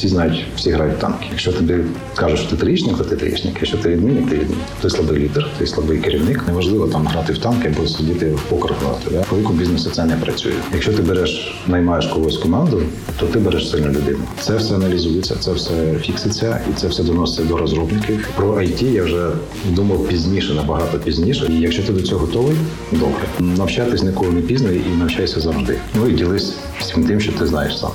всі знають, всі грають в танки. Якщо тобі кажуть, що ти трієчник, то ти трієчник. Якщо ти відмінник, ти відмінник. Ти слабий лідер, ти слабий керівник. Неважливо там грати в танки або сидіти в покер грати. Да? Велику бізнесу це не працює. Якщо ти береш, наймаєш когось команду, то ти береш сильну людину. Це все аналізується, це все фікситься і це все доноситься до розробників. Про IT я вже думав пізніше, набагато пізніше. І якщо ти до цього готовий, добре. Навчатись ніколи не пізно і навчайся завжди. Ну і ділись всім тим, що ти знаєш сам.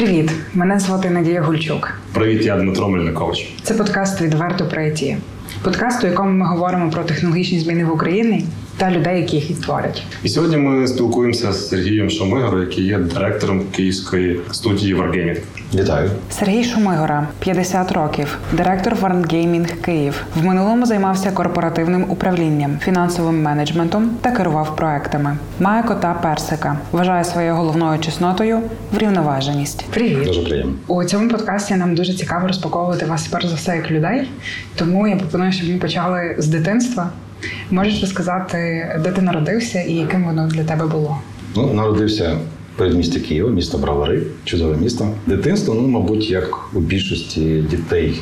Привіт, мене звати Надія Гульчук. Привіт, я Дмитро Мельникович. Це подкаст відверто про ІТ». Подкаст, у якому ми говоримо про технологічні зміни в Україні та людей, які їх відтворять. І сьогодні ми спілкуємося з Сергієм Шомигро, який є директором київської студії Wargaming. Вітаю. Сергій Шумигора, 50 років, директор Wargaming Київ. В минулому займався корпоративним управлінням, фінансовим менеджментом та керував проектами. Має кота персика. Вважає своєю головною чеснотою врівноваженість. Привіт. Дуже приємно. У цьому подкасті нам дуже цікаво розпаковувати вас перш за все як людей. Тому я пропоную, щоб ми почали з дитинства. Можеш розказати, де ти народився і яким воно для тебе було? Ну, народився передмісті Києва, місто Бравари, чудове місто. Дитинство, ну, мабуть, як у більшості дітей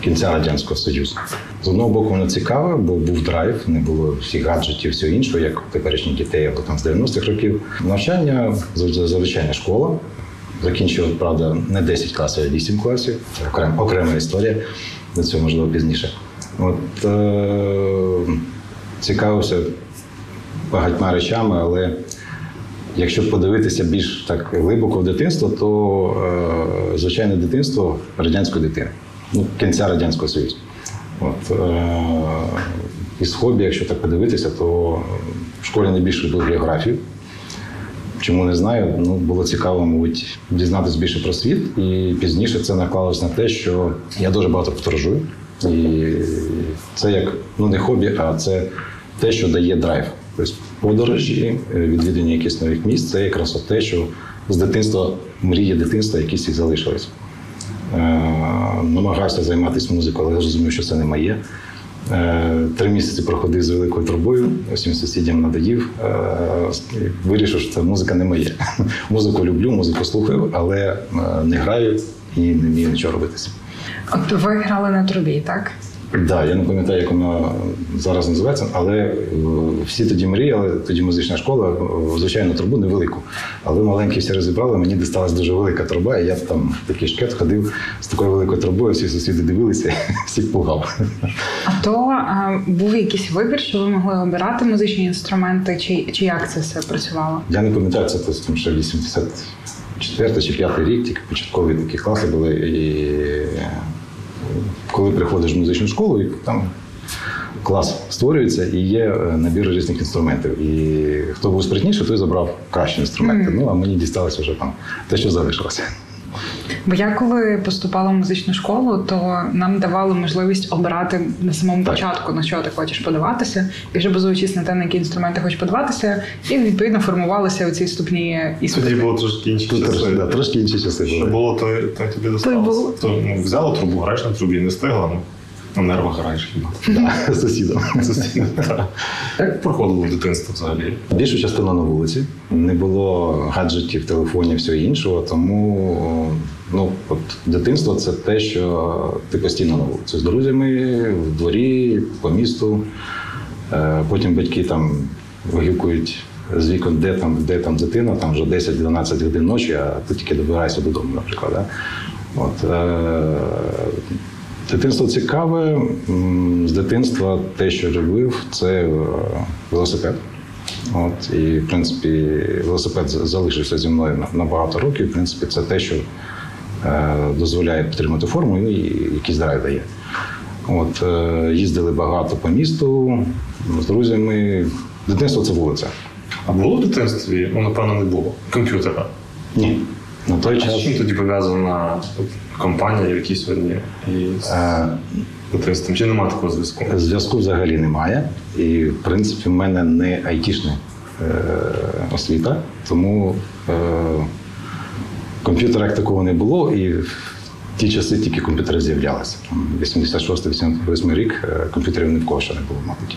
кінця Радянського Союзу. З одного боку, воно цікаве, бо був драйв, не було всіх гаджетів, всього іншого, як теперішніх дітей або там з 90-х років. Навчання, звичайна школа. Закінчив, правда, не 10 класів, а 8 класів. Це окрема, окрема історія. До цього можливо пізніше. От е- цікавився багатьма речами, але якщо подивитися більш так глибоко в дитинство, то е, звичайне дитинство радянської дитини, ну, кінця Радянського Союзу. От, е, із хобі, якщо так подивитися, то в школі найбільше любив географію. Чому не знаю, ну було цікаво, мабуть, дізнатися більше про світ. І пізніше це наклалось на те, що я дуже багато подорожую. І це як ну не хобі, а це те, що дає драйв. Тобто подорожі, е, відвідування якихось нових місць це якраз те, що з дитинства, мрії дитинства, якісь і залишились. Е, намагався займатися музикою, але я зрозумів, що це не моє. Е, Три місяці проходив з великою трубою, всім сусідям надоїв. Вирішив, що це музика не моє. Музику люблю, музику слухаю, але не граю і не вмію нічого робитися. От ви грали на трубі, так? Да, я не пам'ятаю, як вона зараз називається, але е, всі тоді мріяли, тоді музична школа, е, звичайно, трубу невелику. Але маленькі всі розібрали, мені дісталась дуже велика труба, і я там такий шкет ходив з такою великою трубою, всі сусіди дивилися, всіх пугав. А то а, був якийсь вибір, що ви могли обирати музичні інструменти, чи, чи як це все працювало? Я не пам'ятаю, це там ще 84 чи 5 рік, тільки початкові такі класи були. І коли приходиш в музичну школу, і там клас створюється і є е, набір різних інструментів. І хто був спритніший, той забрав кращі інструменти. Ну а мені дісталося вже там те, що залишилося. Бо я коли поступала в музичну школу, то нам давали можливість обирати на самому Так. початку, на що ти хочеш подаватися, і вже базуючись на те, на які інструменти хочеш подаватися, і відповідно формувалися оці вступні Тоді іспити. було трошки інші часи. да, трошки інші часи Що було, то, то тобі досталося. То, ну, взяла трубу, граєш на трубі, не встигла, ну, Да, з сусідом. Як проходило дитинство взагалі? Більшу частину на вулиці. Не було гаджетів, телефонів, всього іншого. Тому ну, от, дитинство це те, що ти постійно на вулиці з друзями, в дворі, по місту. Е, Потім батьки там вигукують з вікон, де там, де там дитина, там вже 10-12 годин ночі, а ти тільки добираєшся додому, наприклад. Да? От, е, Дитинство цікаве. З дитинства те, що любив, це е, велосипед. От, і, в принципі, велосипед залишився зі мною на- багато років. В принципі, це те, що е, дозволяє підтримати форму і якийсь драйв дає. От, е, їздили багато по місту з друзями. Дитинство це вулиця. А було в дитинстві? Ну, напевно, не було. Комп'ютера. Ні. На той А з час. чим тоді пов'язана компанія, в якій сьогодні і з Е. Чи немає такого зв'язку? Зв'язку взагалі немає. І, в принципі, в мене не айтішна е, освіта, тому е, комп'ютера як такого не було, і в ті часи тільки комп'ютери з'являлися. Там 86-88 рік комп'ютерів ні в кого ще не було, мабуть.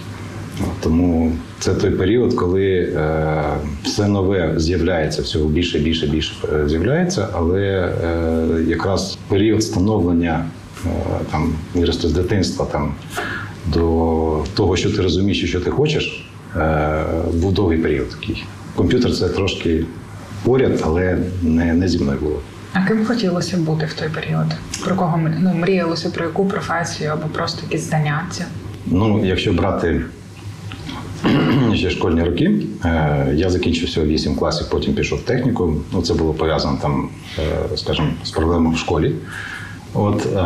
Тому це той період, коли е, все нове з'являється, всього більше, більше, більше е, з'являється, але е, якраз період становлення там виросту з дитинства там до того, що ти розумієш що ти хочеш, був довгий період такий. Комп'ютер це трошки поряд, але не, не зі мною було. А ким хотілося бути в той період? Про кого ну, мріялося, про яку професію або просто якісь заняття? Ну, якщо брати ще школьні роки, е, я закінчив всього 8 класів, потім пішов в техніку. Ну, це було пов'язано там, е, скажімо, з проблемами в школі. От е,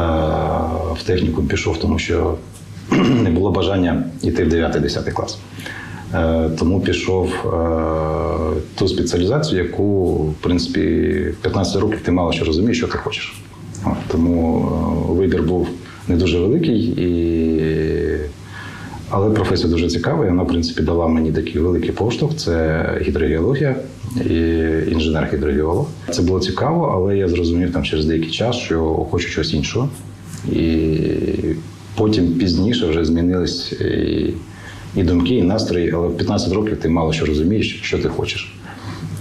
в техніку пішов, тому що не було бажання йти в 9-10 клас. Тому пішов ту спеціалізацію, яку, в принципі, в 15 років ти мало що розумієш, що ти хочеш. Тому вибір був не дуже великий, і... але професія дуже цікава, і вона, в принципі, дала мені такий великий поштовх. Це гідрогеологія і інженер-гідрогеолог. Це було цікаво, але я зрозумів там через деякий час, що хочу щось іншого. І потім пізніше вже змінились і, і думки, і настрої, але в 15 років ти мало що розумієш, що ти хочеш.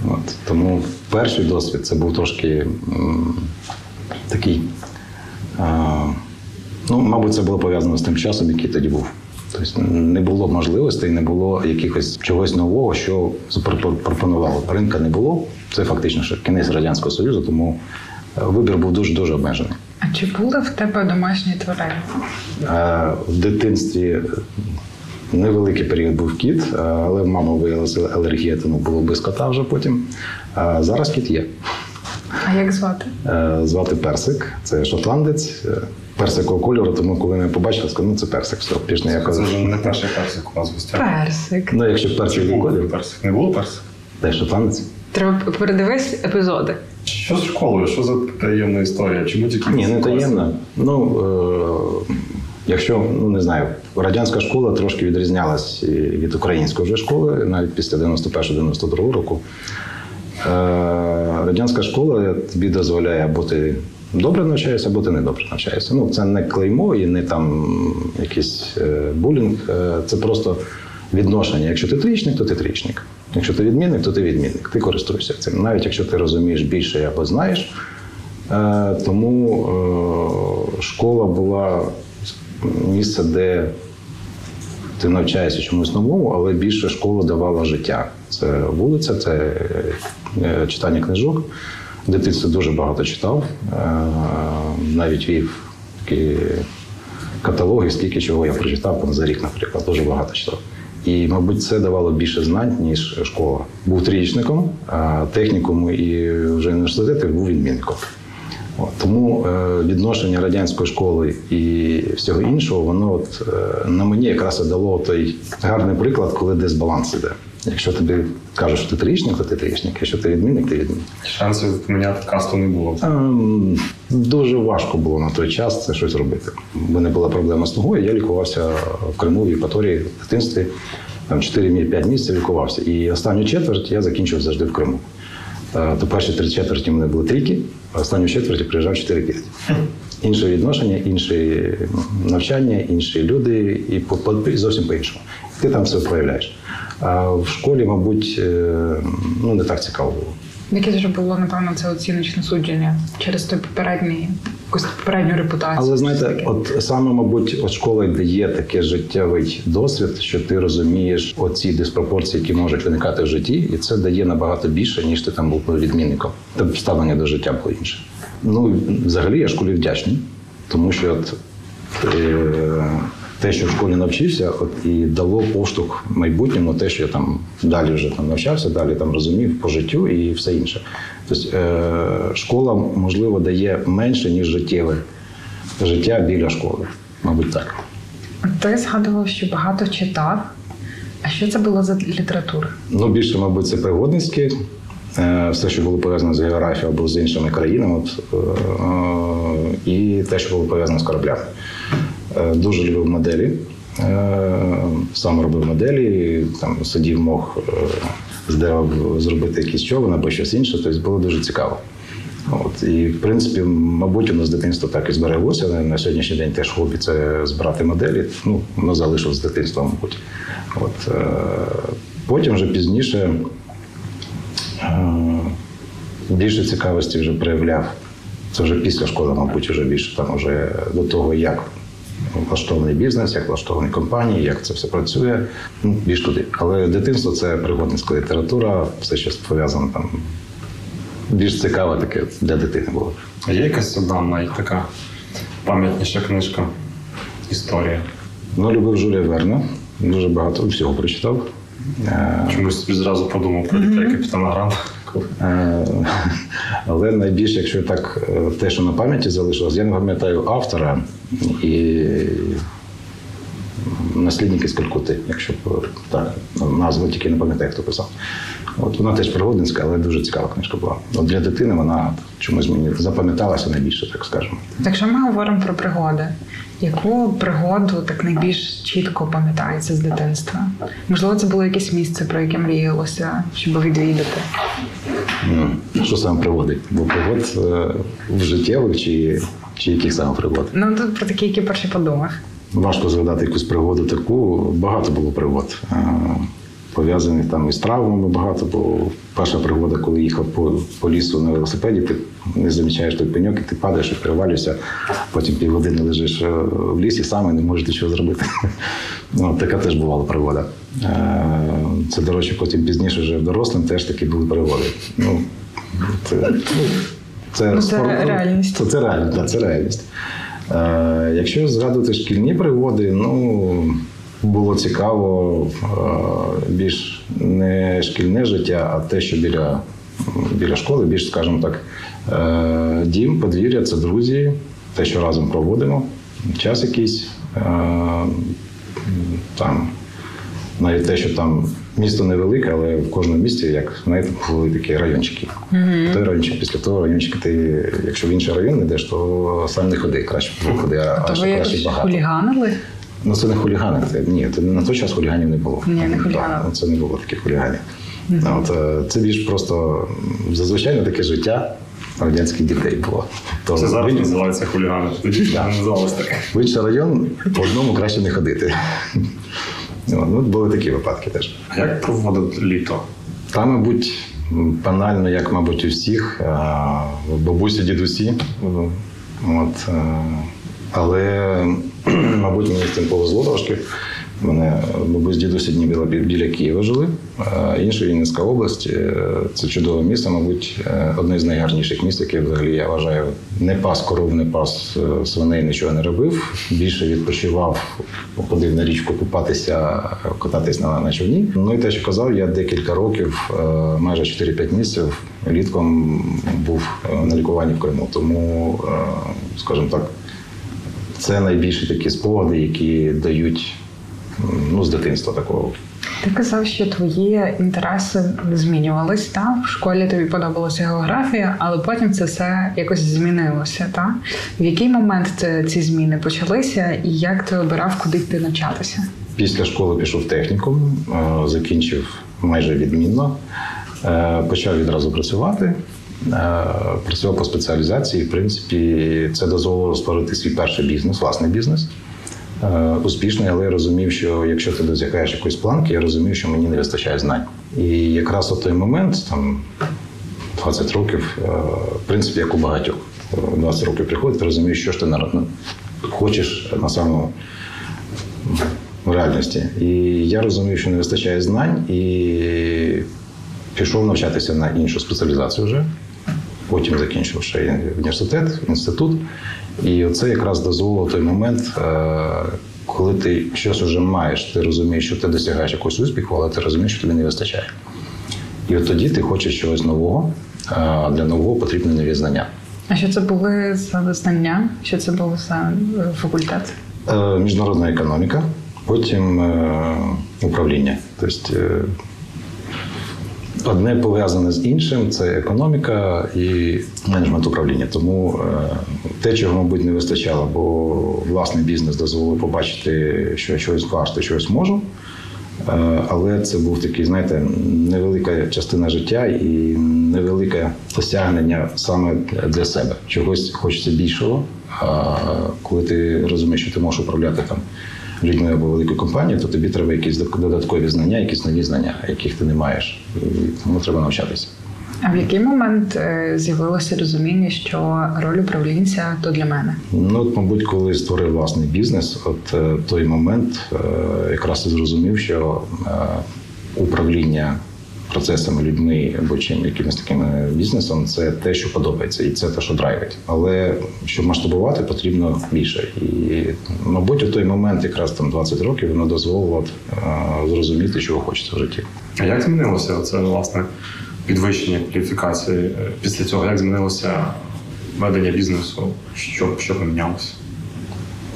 От. Тому перший досвід це був трошки м, такий. А, ну, мабуть, це було пов'язано з тим часом, який тоді був. Тобто не було можливостей, не було якихось чогось нового, що пропонувало. Ринка не було. Це фактично ще кінець Радянського Союзу, тому е, вибір був дуже дуже обмежений. А чи були в тебе домашні тварини? Е, В дитинстві невеликий період був кіт, е, але в мами виявилася алергія, тому було без кота вже потім. А зараз кіт є. А як звати? Е, Звати Персик, це шотландець е, персикового кольору, тому коли мене побачили, сказали, ну це персик, все, пішли Це вже не перший персик у нас в гостях. Персик. Ну, якщо персик був колір, персик? Не було персик? де шотландець? Треба передивись епізоди. Що з школою? Що за таємна історія? Чому тільки Ні, не таємно. Ну, е, якщо, ну не знаю, радянська школа трошки відрізнялась від української вже школи, навіть після 91-92 року. Е, радянська школа тобі дозволяє або ти добре навчаєшся, або ти не добре навчаєшся. Ну, це не клеймо і не там якийсь е, булінг, е, це просто відношення. Якщо ти трічник, то ти трічник. Якщо ти відмінник, то ти відмінник. Ти користуєшся цим. Навіть якщо ти розумієш більше або знаєш. Е, Тому школа була місце, де ти навчаєшся чомусь новому, але більше школа давала життя. Це вулиця, це читання книжок. В дитинстві дуже багато читав, е, навіть вів такі каталоги, скільки чого я прочитав там, за рік, наприклад, дуже багато читав. І, мабуть, це давало більше знань, ніж школа. Був трієчником, а технікум і вже університети був відмінником. Тому е, відношення радянської школи і всього іншого, воно от, е, на мені якраз дало той гарний приклад, коли десь баланс іде. Якщо тобі кажуть, що ти трієчник, то ти трієчник. Якщо ти відмінник, ти відмінник. Шансів поміняти касту не було. Ем, Дуже важко було на той час це щось робити. У мене була проблема з ногою, я лікувався в Криму, в Євпаторії, в дитинстві. Там 4-5 місяців лікувався. І останню четверть я закінчив завжди в Криму. Е, То перші три четверті в мене були трійки, а останню четверть приїжджав 4-5. Інше відношення, інше навчання, інші люди, і по- по- зовсім по-іншому. Ти там все проявляєш. А в школі, мабуть, е, ну, не так цікаво було. Яке вже було, напевно, це оціночне судження через той попередній, якусь попередню репутацію. Але знаєте, от саме, мабуть, от школа, де є такий життєвий досвід, що ти розумієш оці диспропорції, які можуть виникати в житті, і це дає набагато більше, ніж ти там був відмінником. Тобто ставлення до життя було інше. Ну, взагалі, я школі вдячний, тому що от, е, те, що в школі навчився, от і дало поштовх в майбутньому, те, що я там далі вже там навчався, далі там розумів по життю і все інше. Тобто е, школа, можливо, дає менше, ніж життєве життя біля школи. Мабуть, так. Ти згадував, що багато читав. А що це було за література? Ну, більше, мабуть, це пригодницьке. Е, Все, що було пов'язано з географією або з іншими країнами, от, е, і те, що було пов'язано з кораблями. Е, Дуже любив моделі. Е, Сам робив моделі, там сидів, мог е, з дерева зробити якийсь човен або щось інше. Тобто було дуже цікаво. От і в принципі, мабуть, воно з дитинства так і збереглося. На- сьогоднішній день теж хобі це збирати моделі. Ну, воно залишилось з дитинства, мабуть. От потім вже пізніше більше цікавості вже проявляв. Це вже після школи, мабуть, вже більше там вже до того, як влаштований бізнес, як влаштовані компанії, як це все працює. Ну, більш туди. Але дитинство це пригодницька література, все що пов'язано там. Більш цікаве таке для дитини було. А є якась одна навіть така пам'ятніша книжка історія. Ну, любив Жюля Верна. Дуже багато всього прочитав. Чомусь зразу подумав про дітей капітана Гранта. Е, Але найбільше, якщо так, е, те, що на пам'яті залишилось, я не пам'ятаю автора і наслідники з Калькути, якщо так, назву тільки не пам'ятаю, хто писав. От вона теж пригодницька, але дуже цікава книжка була. От для дитини вона чомусь мені запам'яталася найбільше, так скажемо. Якщо ми говоримо про пригоди, яку пригоду так найбільш чітко пам'ятається з дитинства? Можливо, це було якесь місце, про яке мріялося, щоб відвідати. Що саме пригоди? Бо пригод е, в життєвих чи, чи яких саме пригод? Ну тут про такі, які перші подумав. Важко згадати якусь пригоду таку. Багато було пригод. Е, Пов'язаних там із травмами багато, бо перша пригода, коли їхав по, по лісу на велосипеді, ти не замічаєш той пеньок, і ти падаєш і перевалюєшся, потім півгодини лежиш е, в лісі сам і не можеш нічого зробити. Ну, така теж бувала пригода. Е, Це, до речі, потім пізніше вже дорослим теж такі були пригоди. Ну, це, це, Ну, це реальність. Це, це реальність, це реальність. Е, якщо згадувати шкільні пригоди, ну було цікаво е, більш не шкільне життя, а те, що біля, біля школи, більш, скажімо так, е, дім, подвір'я це друзі, те, що разом проводимо, час якийсь. Там навіть те, що там місто невелике, але в кожному місті, як знаєте, були такі райончики. Той райончик, після того райончика, ти, якщо в інший район не йдеш, то сам не ходи, краще ходи, а, а ще ви краще багато. хуліганили? Ну це не хулігани. Це, ні, це на той час хуліганів не було. Ні, не хуліганили. Так, Це не було таких хуліганів. От, е, це більш просто зазвичай таке життя радянських дітей було. То Це зараз в- називається хулігани. Тоді не називалось таке. в інший район по одному краще не ходити. От, Ну, були такі випадки теж. А як проводить літо? Та, мабуть, банально, як, мабуть, у всіх, бабусі, дідусі. От, е, але, мабуть, мені з цим повезло трошки. Мене бабусь дідусь одні біля, Києва жили, а інша Вінницька область. Е, Це чудове місто, мабуть, е, одне з найгарніших міст, яке взагалі я вважаю. Не пас коров, не пас е, свиней, нічого не робив. Більше відпочивав, походив на річку купатися, кататись на, на човні. Ну і те, що казав, я декілька років, майже 4-5 місяців, літком був на лікуванні в Криму. Тому, скажімо так, це найбільші такі спогади, які дають ну, з дитинства такого. Ти казав, що твої інтереси змінювались, та в школі тобі подобалася географія, але потім це все якось змінилося. Та в який момент це, ці зміни почалися, і як ти обирав, куди йти навчатися? Після школи пішов в технікум, е, закінчив майже відмінно, е, почав відразу працювати. е, Працював по спеціалізації. В принципі, це дозволило створити свій перший бізнес, власний бізнес. Е, Успішний, але я розумів, що якщо ти досягаєш якоїсь планки, я розумів, що мені не вистачає знань. І якраз у той момент, там 20 років, е, в принципі, як у багатьох, е, 20 років приходить, ти розумієш, що ж ти хочеш на самому реальності. І я розумів, що не вистачає знань, і пішов навчатися на іншу спеціалізацію вже. Потім закінчив ще університет, інститут. І це якраз дозволило той момент, е, коли ти щось вже маєш, ти розумієш, що ти досягаєш якогось успіху, але ти розумієш, що тобі не вистачає. І от тоді ти хочеш чогось нового, а для нового потрібні нові знання. А що це були за знання? Що це був за е, факультет? Е, Міжнародна економіка, потім е, управління. Тобто е, одне пов'язане з іншим це економіка і менеджмент управління. Тому е, те, чого, мабуть, не вистачало, бо власний бізнес дозволив побачити, що я щось варто, щось можу. Е, Але це був такий, знаєте, невелика частина життя і невелике досягнення саме для себе. Чогось хочеться більшого. Коли ти розумієш, що ти можеш управляти там людьми або великою компанією, то тобі треба якісь додаткові знання, якісь нові знання, яких ти не маєш. І тому треба навчатися. А в який момент е, з'явилося розуміння, що роль управлінця то для мене? Ну, от, мабуть, коли створив власний бізнес, от е, той момент е, якраз і зрозумів, що управління процесами, людьми або чим якимось таким е, бізнесом це те, що подобається, і це те, що драйвить. Але щоб масштабувати, потрібно більше. І, мабуть, у той момент, якраз там 20 років, воно дозволило е, зрозуміти, чого хочеться в житті. А як змінилося це власне підвищення кваліфікації е, після цього? Як змінилося ведення бізнесу? Що, що помінялося?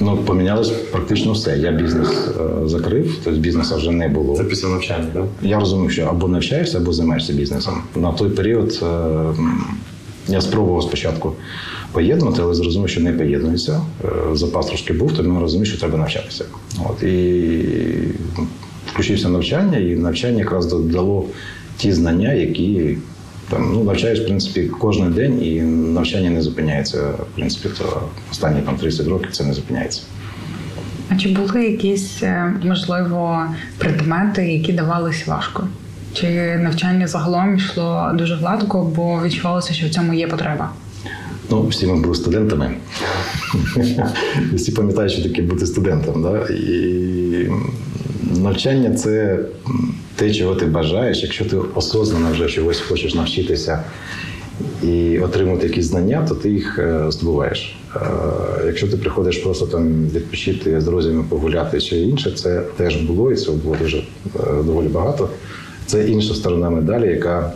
Ну, помінялось практично все. Я бізнес е, закрив, тобто бізнесу вже не було. Це після навчання, так? Я розумів, що або навчаєшся, або займаєшся бізнесом. На той період е, я спробував спочатку поєднувати, але зрозумів, що не поєднується. Е, Запас трошки був, тому я розумів, що треба навчатися. От і включився навчання, і навчання якраз дало ті знання, які там ну навчаєш в принципі кожен день, і навчання не зупиняється. В принципі, то останні там 30 років це не зупиняється. А чи були якісь, е, можливо, предмети, які давались важко? Чи навчання загалом йшло дуже гладко, бо відчувалося, що в цьому є потреба? Ну, всі ми були студентами. Всі пам'ятають, що таке бути студентом. Да? І навчання це те, чого ти бажаєш. Якщо ти осознанно вже чогось хочеш навчитися і отримати якісь знання, то ти їх е, здобуваєш. Е, Якщо ти приходиш просто там відпочити з друзями, погуляти чи інше, це теж було, і цього було дуже е, доволі багато. Це інша сторона медалі, яка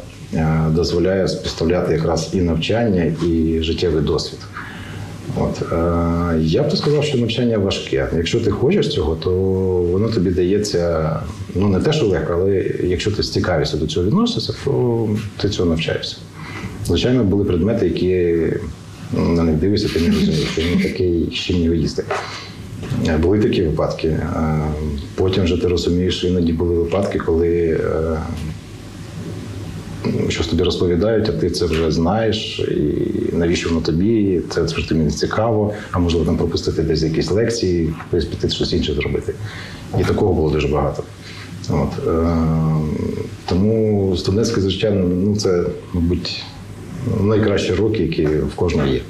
дозволяє співставляти якраз і навчання, і життєвий досвід. От е, я б то сказав, що навчання важке. Якщо ти хочеш цього, то воно тобі дається ну не те, що легко, але якщо ти з цікавістю до цього відносишся, то ти цього навчаєшся. Звичайно, були предмети, які на них дивишся, ти не розумієш, що він такий, чим не. Е, Були такі випадки. Е, Потім вже ти розумієш, іноді були випадки, коли е, щось тобі розповідають, а ти це вже знаєш, і навіщо воно тобі, це вже тобі не цікаво, а можливо там пропустити десь якісь лекції, десь піти щось інше зробити. І такого було дуже багато. От, е, тому студентське звичайно, ну, це, мабуть, найкращі роки, які в кожного є.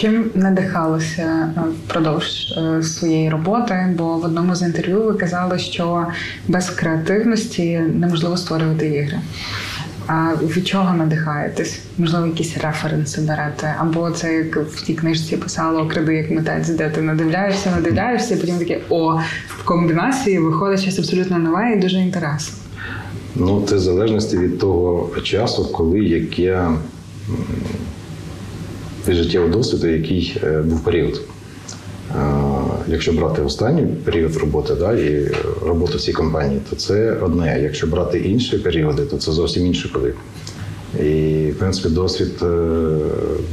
Чим надихалися е, впродовж е, своєї роботи? Бо в одному з інтерв'ю ви казали, що без креативності неможливо створювати ігри. А від чого надихаєтесь? Можливо, якісь референси берете? Або це як в тій книжці писало «Кради як митець, де ти надивляєшся, надивляєшся, і потім таке о, в комбінації виходить щось абсолютно нове і дуже інтересно. Ну, це в залежності від того часу, коли яке від життєвого досвіду, який е, був період. Е, Якщо брати останній період роботи да, і роботу в цій компанії, то це одне. Якщо брати інші періоди, то це зовсім інше коли. І, в принципі, досвід е,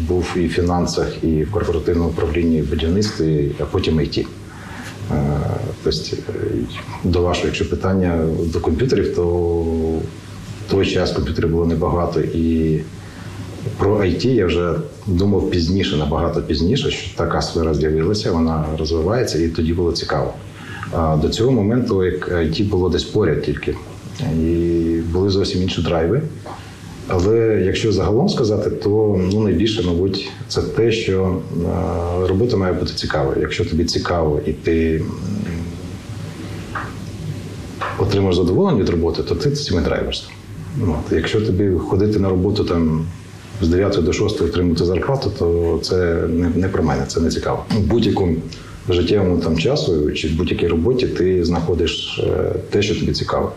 був і в фінансах, і в корпоративному управлінні, в будівництві, а потім IT. Тобто, до вашого, якщо питання до комп'ютерів, то в той час комп'ютерів було небагато. І про IT я вже думав пізніше, набагато пізніше, що така сфера з'явилася, вона розвивається, і тоді було цікаво. А до цього моменту, як IT було десь поряд тільки, і були зовсім інші драйви. Але якщо загалом сказати, то ну найбільше, мабуть, це те, що робота має бути цікавою. Якщо тобі цікаво і ти отримаєш задоволення від роботи, то ти цим і драйверся. Ну, Якщо тобі ходити на роботу там з 9 до 6 отримати зарплату, то це не, не про мене, це не цікаво. Будь-якому життєвому там часу чи в будь-якій роботі ти знаходиш е, те, що тобі цікаво.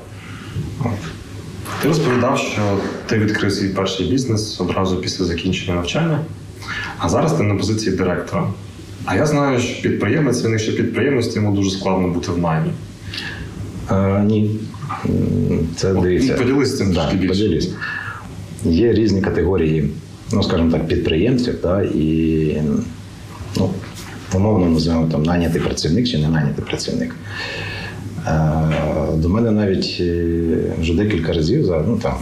Ти розповідав, що ти відкрив свій перший бізнес одразу після закінчення навчання, а зараз ти на позиції директора. А я знаю, що підприємець, він якщо підприємець, йому дуже складно бути в наймі. А, ні. Це От, дивіться. ну, поділись цим да, більше. поділись. Є різні категорії, ну, скажімо так, підприємців, да, і ну, умовно називаємо там нанятий працівник чи не нанятий працівник. Е, До мене навіть е, вже декілька разів за, ну, там,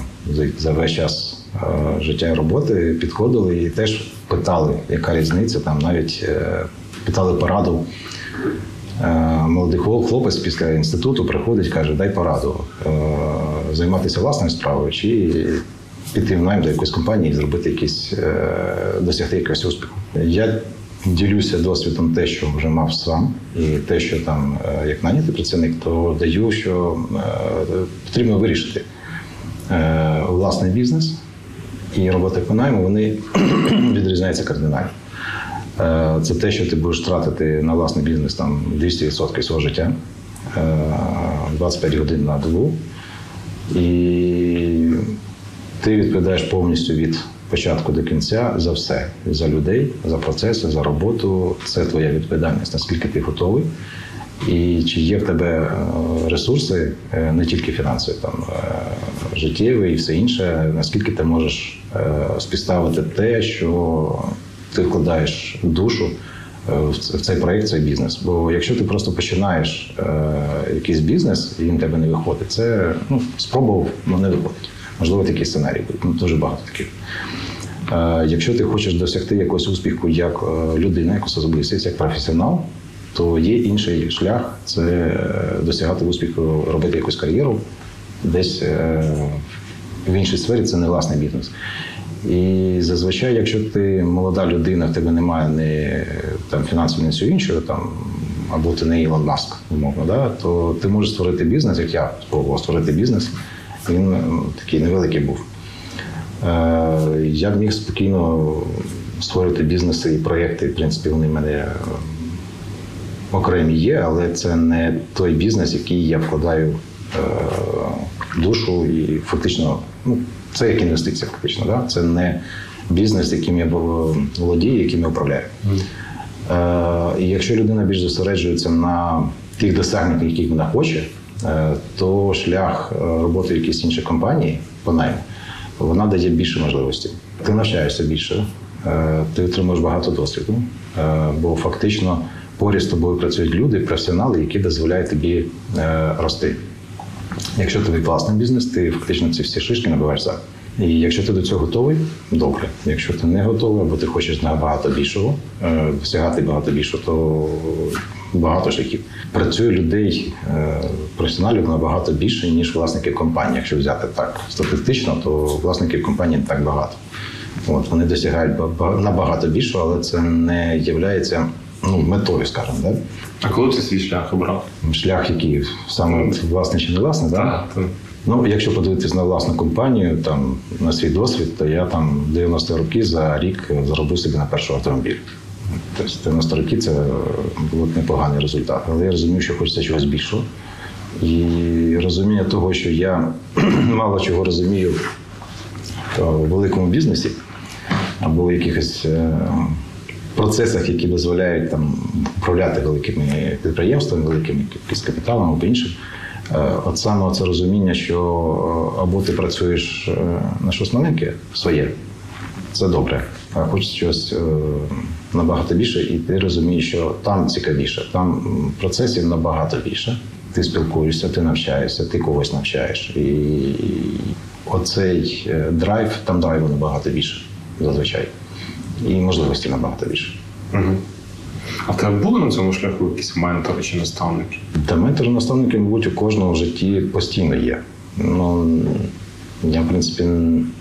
за, весь час е, життя і роботи підходили і теж питали, яка різниця. Там навіть питали пораду. Молодий хлоп- хлопець після інституту приходить, каже: дай пораду займатися власною справою чи піти в найм до якоїсь компанії і зробити якісь е, досягти якогось успіху. Я ділюся досвідом те, що вже мав сам, і те, що там е, як нанятий працівник, то даю, що е, потрібно вирішити власний бізнес і робота по найму, вони відрізняються кардинально. Це те, що ти будеш тратити на власний бізнес там 200% свого життя, е, 25 годин на добу. І ти відповідаєш повністю від початку до кінця за все: за людей, за процеси, за роботу. Це твоя відповідальність, наскільки ти готовий. І чи є в тебе е, ресурси, е, не тільки фінансові, там е, життєві і все інше, наскільки ти можеш співставити те, що ти вкладаєш душу в цей проєкт, цей бізнес. Бо якщо ти просто починаєш якийсь бізнес і він тебе не виходить, це ну, спробував, але не виходить. Можливо, такі сценарії будуть. Ну, дуже багато таких. Е, Якщо ти хочеш досягти якогось успіху як е, людина, як особистість, як професіонал, то є інший шлях це е, досягати успіху, робити якусь кар'єру десь в іншій сфері, це не власний бізнес. І зазвичай, якщо ти молода людина, в тебе немає ні там фінансів, ні всього іншого, там або ти не Ілон Маск, умовно, да, то ти можеш створити бізнес, як я спробував створити бізнес. Він такий невеликий був. Е, Я б міг спокійно створити бізнеси і проєкти. В принципі, вони в мене е, окремі є, але це не той бізнес, який я вкладаю е, душу і фактично, ну, це як інвестиція, фактично. Да? Це не бізнес, яким я володію, яким я управляю. Е, і якщо людина більш зосереджується на тих досягненнях, яких вона хоче, е, то шлях е, роботи в якійсь іншій компанії по найму, вона дає більше можливостей. Ти навчаєшся більше, е, ти отримуєш багато досвіду, е, бо фактично поряд з тобою працюють люди, професіонали, які дозволяють тобі е, рости. Якщо тобі власний бізнес, ти фактично ці всі шишки набиваєш сам. І якщо ти до цього готовий, добре. Якщо ти не готовий, або ти хочеш набагато більшого, е, досягати багато більшого, то багато шляхів. Працює людей, е, професіоналів набагато більше, ніж власників компанії. Якщо взяти так статистично, то власників компанії не так багато. От вони досягають ба- ба- набагато більшого, але це не є ну, метою, скажімо, да? А коли ти свій шлях обрав? шлях, який саме власний чи не власний, да? Так, так. Ну, якщо подивитись на власну компанію, там на свій досвід, то я там 90 років за рік заробив собі на перший автомобіль. Тобто 90 років це був непоганий результат. Але я розумів, що хочеться чогось більшого. І розуміння того, що я мало чого розумію е, у великому бізнесі або в якихось е, процесах, які дозволяють там управляти великими підприємствами, великими капіталом або іншим. Е, От саме це розуміння, що або ти працюєш на щось маленьке своє, це добре. А хочеться щось набагато більше, і ти розумієш, що там цікавіше, там процесів набагато більше. Ти спілкуєшся, ти навчаєшся, ти когось навчаєш. І оцей е, драйв, там драйву набагато більше зазвичай. І можливості набагато більше. Угу. А в тебе були на цьому шляху якісь ментори чи наставники? Та ментори наставники, мабуть, у кожного в житті постійно є. Ну, я, в принципі,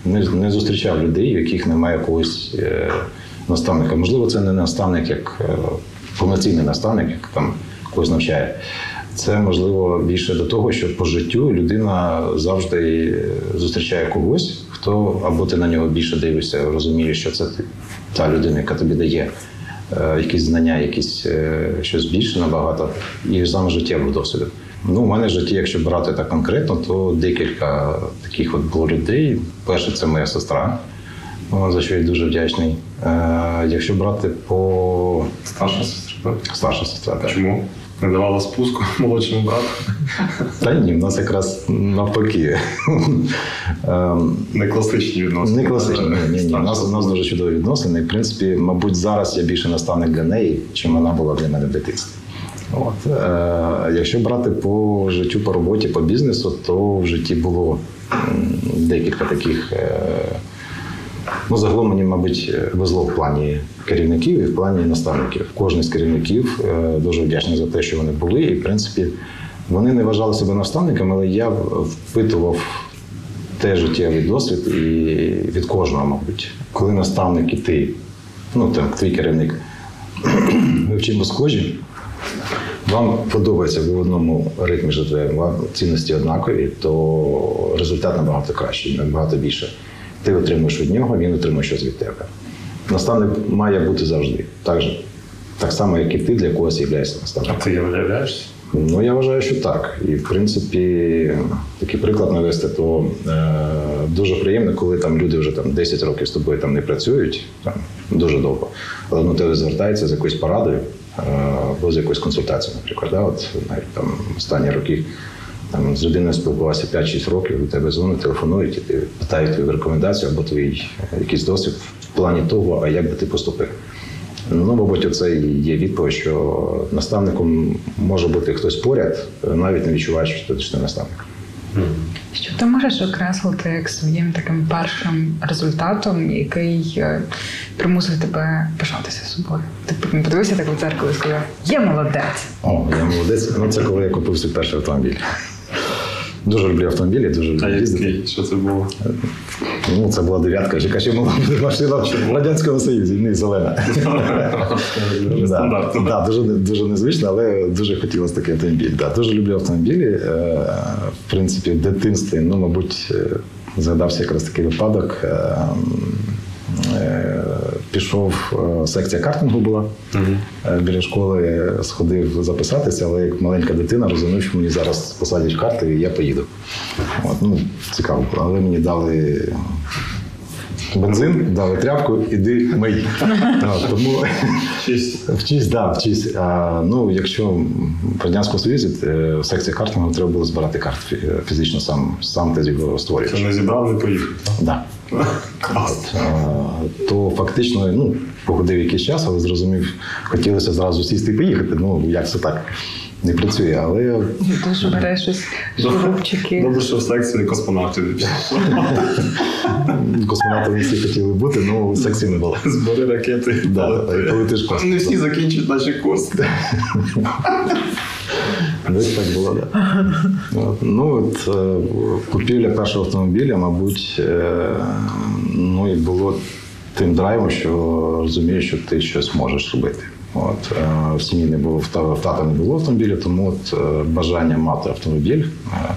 не, не зустрічав людей, у яких немає якогось е, наставника. Можливо, це не наставник як е, повноцінний наставник, як там когось навчає. Це можливо більше до того, що по життю людина завжди е, зустрічає когось, хто або ти на нього більше дивишся, розумієш, що це та людина, яка тобі дає е, якісь знання, якісь щось більше набагато, і саме життєвого досвіду. Ну, у мене в житті, якщо брати так конкретно, то декілька таких от було людей. Перше, це моя сестра, за що я дуже вдячний. Е, якщо брати по Старша сестра? так? старша сестра, так. Чому? Не давала спуску молодшому брату? Та ні, в нас якраз навпаки. Ем, Не класичні відносини. Не класично, ні, ні, ні. У нас, у нас дуже чудові відносини. В принципі, мабуть, зараз я більше наставник для неї, чим вона була для мене в дитинстві. От. Е, якщо брати по життю, по роботі, по бізнесу, то в житті було декілька таких. Е, ну, загалом мені, мабуть, везло в плані керівників і в плані наставників. Кожен з керівників е, дуже вдячний за те, що вони були. І, в принципі, вони не вважали себе наставниками, але я впитував те життєвий досвід і від кожного, мабуть. Коли наставник і ти, ну там твій керівник, в схожі, вам подобається ви в одному ритмі жити, вам цінності однакові, то результат набагато кращий, набагато більше. Ти отримуєш від нього, він отримує щось від тебе. Наставник має бути завжди. Так, же, так само, як і ти для когось являєшся А ти являєшся? Ну, я вважаю, що так. І в принципі, такий приклад навести, то е, дуже приємно, коли там люди вже там 10 років з тобою там не працюють, там дуже довго, але ну, тебе звертаються з якоюсь порадою е, або з якоюсь консультацією, наприклад. Да? От навіть там останні роки там з людиною спілкувався 5-6 років, до тебе дзвонять, телефонують, і ти питають твою рекомендацію або твій е, якийсь досвід в плані того, а як би ти поступив. Ну, мабуть, оце і є відповідь, що наставником може бути хтось поряд, навіть не відчуваючи, що ти ж не наставник. Що ти можеш окреслити як своїм таким першим результатом, який е, примусив тебе пишатися собою? Ти подивився так в дзеркало і сказав: Я молодець. О, я молодець. Ну, це коли я купив свій перший автомобіль. Дуже люблю автомобілі, дуже люблю А їздити. який? Що це було? Ну, це була дев'ятка, яка ще була машина в Радянському Союзі, не зелена. Дуже дуже, незвично, але дуже хотілося такий автомобіль. Да, дуже люблю автомобілі. Е, В принципі, в дитинстві, ну, мабуть, е, згадався якраз такий випадок. Пішов е, секція картингу була Е, біля школи, сходив записатися, але як маленька дитина розумів, що мені зараз посадять в карти і я поїду. От, ну, цікаво. Але мені дали бензин, дали тряпку, іди мий. Тому Честь. Вчись, да, вчись. А, ну, якщо в Радянському Союзі е, в секції картингу треба було збирати карти фізично сам, сам ти його створюєш. Це не зібрав, не поїхав. Да. Клас. То фактично, ну, походив якийсь час, але зрозумів, хотілося зразу сісти і поїхати. Ну, як це так не працює, але Дуже береш щось шурупчики. Добре, що в секції космонавтів не пішов. космонавтами всі хотіли бути, але секції не було. Збори ракети. Да, і полетиш в космос. Не всі закінчують наші курси. Десь так було, да. Ну, от, е, купівля першого автомобіля, мабуть, е, ну, і було тим драйвом, що розумієш, що ти щось можеш робити. От, е, в сім'ї не було, в та- тата не було автомобіля, тому от, бажання мати автомобіль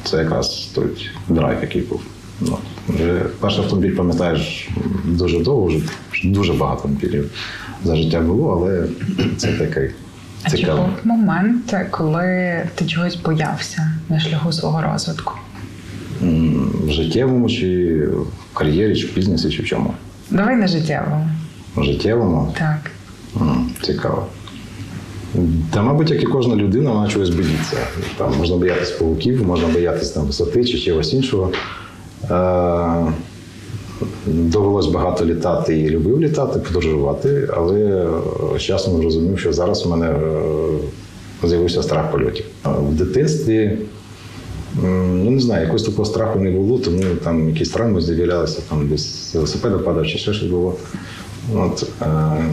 це якраз той драйв, який був. Ну, вже перший автомобіль, пам'ятаєш, дуже довго, вже дуже багато автомобілів за життя було, але це такий А чи був момент, коли ти чогось боявся на шляху свого розвитку? В життєвому, чи в кар'єрі, чи в бізнесі, чи в чому? Давай на життєвому. В життєвому Так. Цікаво. Та, мабуть, як і кожна людина, вона чогось боїться. Там можна боятися павуків, можна боятися там, висоти чи чогось іншого. Е, довелось багато літати і любив літати, подорожувати, але е, з часом зрозумів, що зараз у мене е, з'явився страх польотів. В дитинстві Ну, не знаю, якогось такого страху не було, тому там якісь травми з'являлися, там десь велосипеда падав чи ще щось було. От, е,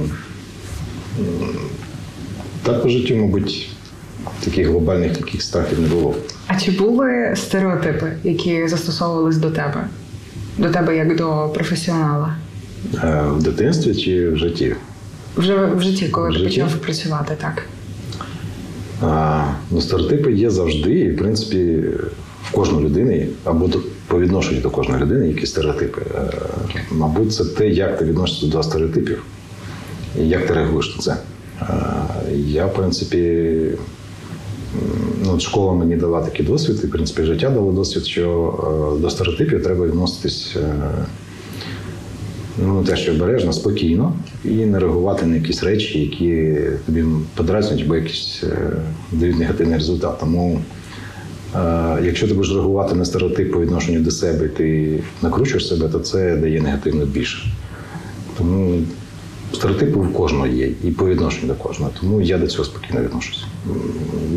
так по життю, мабуть, таких глобальних таких страхів не було. А чи були стереотипи, які застосовувались до тебе? До тебе як до професіонала? Е, В дитинстві чи в житті? Вже в житті, коли В ти житті? почав працювати, так. А, ну, стереотипи є завжди, і в принципі в кожної людини, або до, по відношенню до кожної людини, які стереотипи. Е, мабуть, це те, як ти відносишся до стереотипів і як ти реагуєш на це. Е, я, в принципі, ну, школа мені дала такий досвід, і в принципі життя дало досвід, що е, до стереотипів треба відноситись. е, Ну, те, що обережно, спокійно і не реагувати на якісь речі, які тобі подразнюють або якісь е, дають негативний результат. Тому, якщо ти будеш реагувати на стереотип по відношенню до себе, і ти накручуєш себе, то це дає негативно більше. Тому Стереотипи в кожного є і по відношенню до кожного. Тому я до цього спокійно відношусь.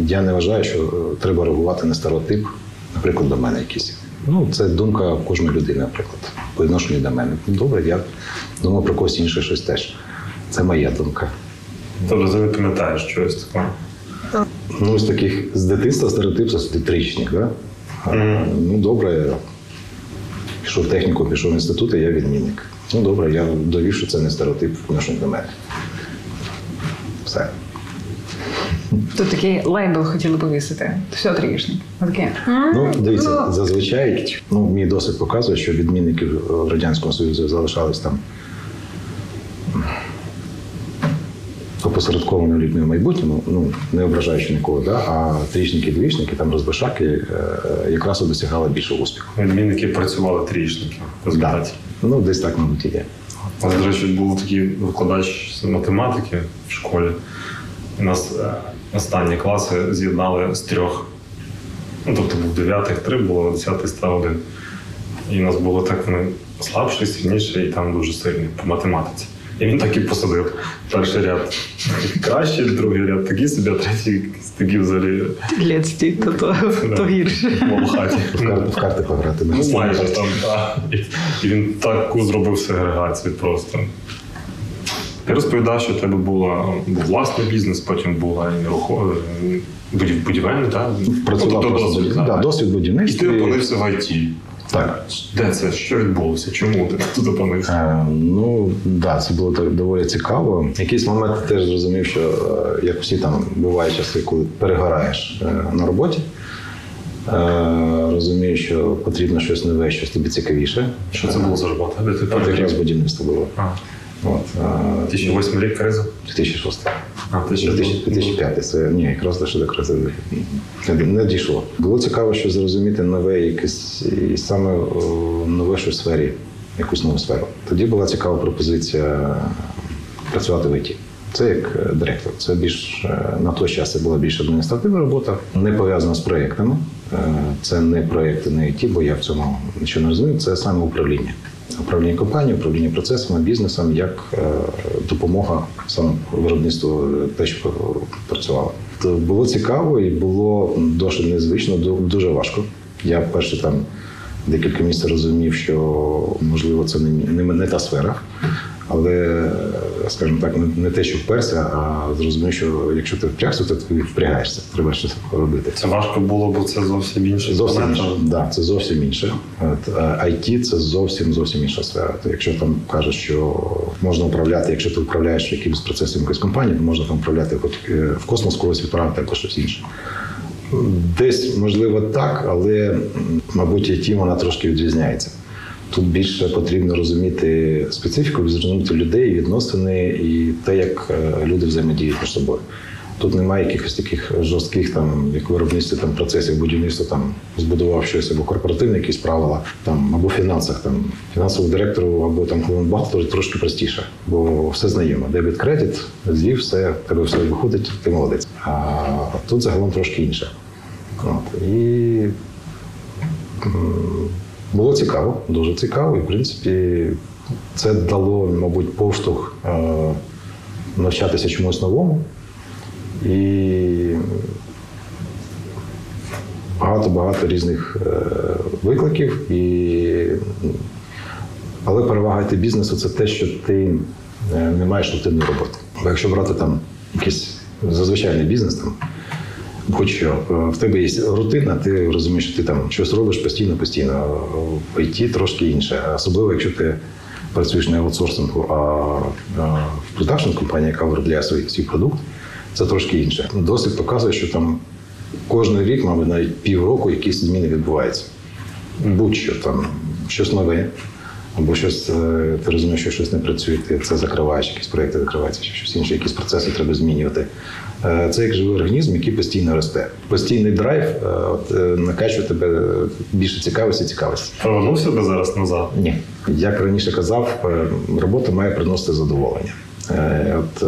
Я не вважаю, що треба реагувати на стереотип, наприклад, до мене якийсь. Ну, це думка кожної людини, наприклад, по відношенню до мене. Добре, я думаю про когось інше щось теж. Це моя думка. Тобто ти не пам'ятаєш чогось такого. Ну, з таких з дитинства стереотип це ти да? А, Ну, добре, я пішов в техніку, пішов в інститут, і я відмінник. Ну, добре, я довів, що це не стереотип відношення до мене. Все. Тут такий лейбл хотіли повісити. Все трішник. Таке. Ну, дивіться, зазвичай ну, мій досвід показує, що відмінники Радянського Союзу залишались там опосередковано літньому майбутньому, ну не ображаючи нікого, да? а трічники, двічники, там розбишаки е, якраз досягали більшого успіху. Відмінники працювали в результаті. Ну, десь так, мабуть, і є. У нас, до речі, був такий викладач з математики в школі. У нас е, останні класи з'єднали з трьох. Ну, тобто був дев'ятих три, було десятий став один. І у нас було так вони слабший, сильніший і там дуже сильний по математиці. І він так і посадив. Перший ряд кращий, другий ряд такий собі, а третій такий взагалі Глядсті, то, то, то гірше. в хаті. В карти, в карти пограти. Ну, майже там, так. І, і він таку зробив сегрегацію просто. Ти розповідав, що в тебе була, був власний бізнес, потім була і нерухома, будівельний, так? Працював Тобто досвід, досвід І ти опинився в ІТ. Так. Де це? Що відбулося? Чому ти тут опинився? Е, ну, да, це було так доволі цікаво. В якийсь момент теж зрозумів, що е, як всі там бувають часи, коли перегораєш е, на роботі. Е, розумію, що потрібно щось нове, щось тобі цікавіше. Що це було за робота? Де ти От якраз будівництво було. А, От, е, 2008 рік криза? 2006. А, ти ще 2005. Це ні, якраз лише до не, дійшло. Було цікаво, що зрозуміти нове якесь і саме нове що в сфері, якусь нову сферу. Тоді була цікава пропозиція працювати в ІТ. Це як е, директор. Це більш е, на той час це була більш адміністративна робота, не пов'язана з проєктами. Е, Це не проєкти, не ІТ, бо я в цьому нічого не розумію. Це саме управління. Управління компанією, управління процесами, бізнесом, як е, допомога саме виробництву е, те, що працювало. То було цікаво і було досить незвично, ду- дуже важко. Я перше там декілька місяців розумів, що можливо це не, не, не та сфера. Але, е, скажімо так, не, те, що вперся, а зрозумів, що якщо ти впрягся, то ти впрягаєшся. Треба щось робити. Це важко було, бо це зовсім інше. Зовсім інше. Да, це зовсім інше. IT – це зовсім зовсім інша сфера. То якщо там кажуть, що можна управляти, якщо ти управляєш якимось процесом якоїсь компанії, то можна там управляти е, в космос когось відправити або щось інше. Десь можливо так, але мабуть, IT вона трошки відрізняється. Тут більше потрібно розуміти специфіку, зрозуміти людей, відносини і те, як е, люди взаємодіють між собою. Тут немає якихось таких жорстких там, як виробництво там процесів будівництва, там збудував щось або корпоративні якісь правила, там або фінансах, там фінансовому директору, або там бухгалтеру трошки простіше, бо все знайомо. Дебіт кредит, звів, все, тебе все виходить, ти молодець. А тут загалом трошки інше. От. І було цікаво, дуже цікаво. І в принципі, це дало, мабуть, поштовх е, навчатися чомусь новому. І багато-багато різних е, викликів. І... Але перевага ти бізнесу це те, що ти е, не маєш рутинної роботи. Бо якщо брати там якийсь зазвичайний бізнес, там, будь-що, е, в тебе є рутина, ти розумієш, що ти там щось робиш постійно, постійно. В IT трошки інше. Особливо, якщо ти працюєш не аутсорсингу, а а в продакшн компанії, яка виробляє свій, свій продукт, це трошки інше. Досвід показує, що там кожен рік, мабуть, навіть півроку якісь зміни відбуваються. Будь-що там, щось нове. Або щось е, ти розумієш, що щось не працює, ти це закриваєш, якісь проекти закриваються, чи щось інше, якісь процеси треба змінювати. Е, Це як живий організм, який постійно росте. Постійний драйв е, от, накачує тебе більше цікавості, цікавості. Повернувся би зараз назад. Ні. Як раніше казав, робота має приносити задоволення. От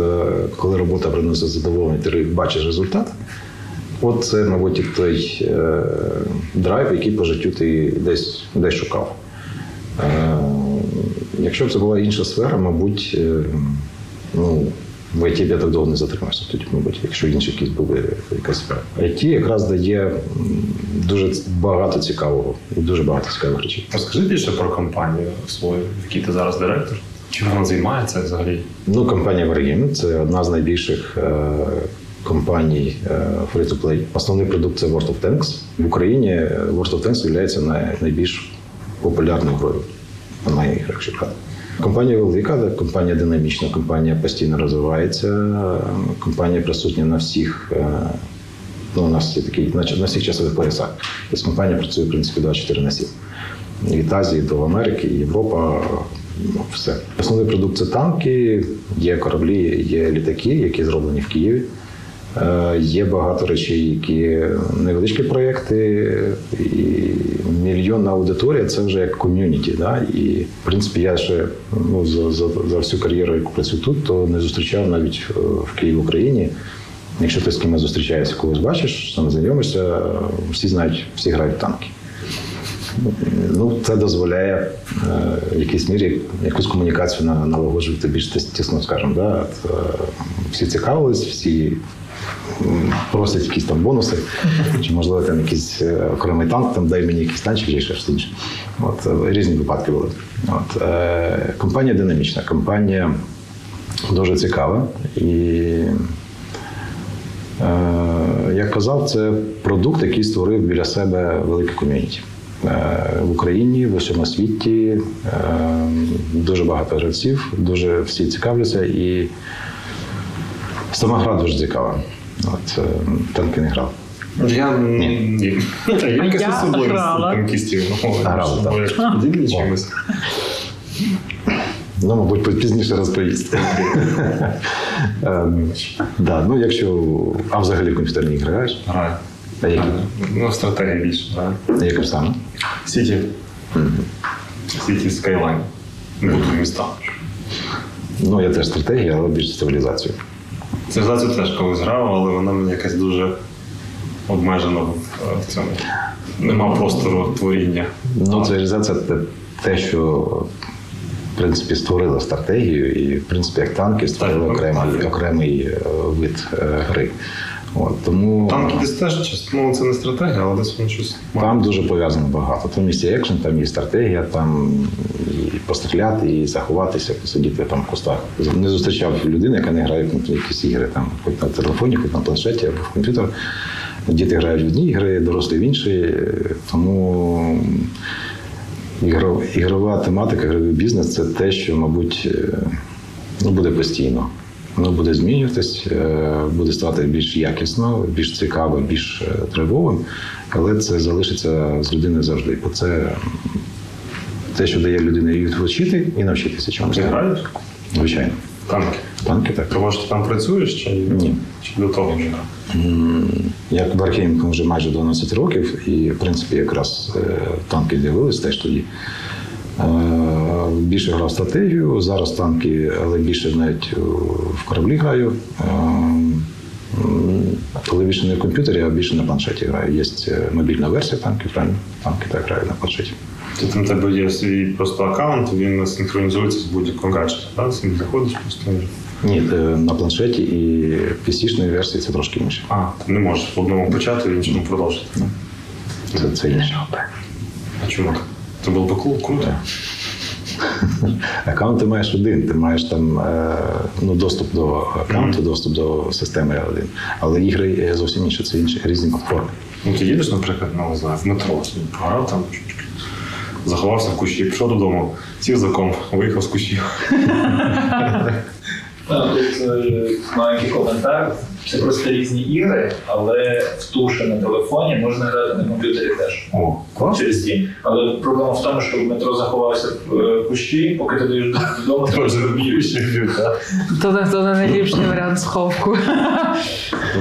коли робота приносить задоволення, ти бачиш результат. От це, мабуть, той драйв, який по життю ти десь, десь шукав. Е, Якщо б це була інша сфера, мабуть, е, Ну, в ІТ я так довго не затримався. Тоді, мабуть, якщо інші якісь були якась сфера. IT якраз дає дуже багато цікавого і дуже багато цікавих речей. Розкажи більше про компанію свою, в якій ти зараз директор. Чим вона займається взагалі? Ну, компанія Wargame – це одна з найбільших е, компаній е, free-to-play. Основний продукт це World of Tanks. В Україні World of Tanks є найбільш популярною грою. Вона якщо казати. Компанія велика, компанія динамічна, компанія постійно розвивається. Компанія присутня на всіх. е, Ну, у нас є такий на, на всіх часових поясах. Тобто компанія працює, в принципі, 24 на 7. Від Азії до Америки, Європа, ну, все. Основний продукт це танки, є кораблі, є літаки, які зроблені в Києві. Е, Є багато речей, які невеличкі проєкти, і мільйонна аудиторія це вже як ком'юніті. Да? І в принципі я ще ну, за, за, за всю кар'єру, яку працюю тут, то не зустрічав навіть е, в Києві в Україні. Якщо ти з кимось зустрічаєшся, когось бачиш, сам знайомишся, всі знають, всі грають в танки. Ну, це дозволяє е, в якійсь мірі якусь комунікацію налагоджувати більш тісно, скажімо. Да? Всі цікавились, всі просять якісь там бонуси, чи можливо там якийсь е, окремий танк, там дай мені якийсь танчик чи щось інше. От, е, різні випадки були. От, е, компанія динамічна, компанія дуже цікава і. Е, Як казав, це продукт, який створив біля себе велике ком'юніті. В Україні, в усьому світі дуже багато гравців, дуже всі цікавляться, і сама гра дуже цікава. От е, танки не грав. Я Ні. якась Я особливість грала. танкістів? Ну, так. чимось? Ну, мабуть, пізніше розповість. Е, да, ну, якщо. А взагалі в комп'ютерні ігри граєш? Граю. А які? Ну, стратегія більше. А Яким саме? Сіті. Сіті буду в містах. Ну, я теж стратегія, але більше цивілізацію. Цивілізацію теж колись грав, але вона мені якась дуже обмежена в, в цьому. Нема простору творіння. Ну, цивілізація це те, що в принципі створила стратегію, і в принципі як танки створили окремий, окремий е, вид е, гри. От, тому Танки десь теж ну це не стратегія, але десь воно щось має. там дуже пов'язано багато. Там і екшен, там і стратегія, там і постріляти, і заховатися, посидіти там в кустах. Не зустрічав людини, яка не грає в якісь ігри, там, хоч на телефоні, хоч на планшеті або в комп'ютер. Діти грають в одні ігри, дорослі в інші. Тому ігро- ігрова тематика, ігровий бізнес це те, що, мабуть, е, ну, буде постійно. Воно буде змінюватись, е, буде ставати більш якісно, більш цікавим, більш е, драйвовим, але це залишиться з людиною завжди. Бо це те, що дає людині відпочити, і навчитися чомусь. Ти граєш? Звичайно. Танки. Танки так. Ти може ти там працюєш чи Ні. Чи до того вже? Як в Архейм вже майже 12 років, і в принципі якраз е, танки з'явились теж тоді. Е, Більше грав стратегію, зараз танки, але більше навіть е, в кораблі граю. Е, м, Але більше не в комп'ютері, а більше на планшеті граю. Є е, мобільна версія танків, правильно? Танки так граю на планшеті. Там в тебе є свій просто аккаунт, він синхронізується з будь-яким гаджетом. Так? З ним заходиш просто. Ні, е, на планшеті і PC-шної версії це трошки інше. А, ти не можеш в одному почати, в іншому продовжити. Це, це інше. А чому так? Це було б кру- круто. Аккаунт ти маєш один, ти маєш там е, ну, доступ до аккаунту, доступ до системи один. Але ігри зовсім інші, це інші різні платформи. Ну, ти їдеш, наприклад, ну, не знаю, в метро, пограв там, заховався в кущі, пішов додому, сів за комп, виїхав з кущів. Ну, Тут е, маленький коментар. Це просто різні ігри, але в туші на телефоні можна грати на комп'ютері теж. О, клас. Через Steam. Але проблема в тому, що в метро заховався в кущі, поки ти доїдеш додому, тебе Тоже заб'ють. То не то не найліпший варіант сховку.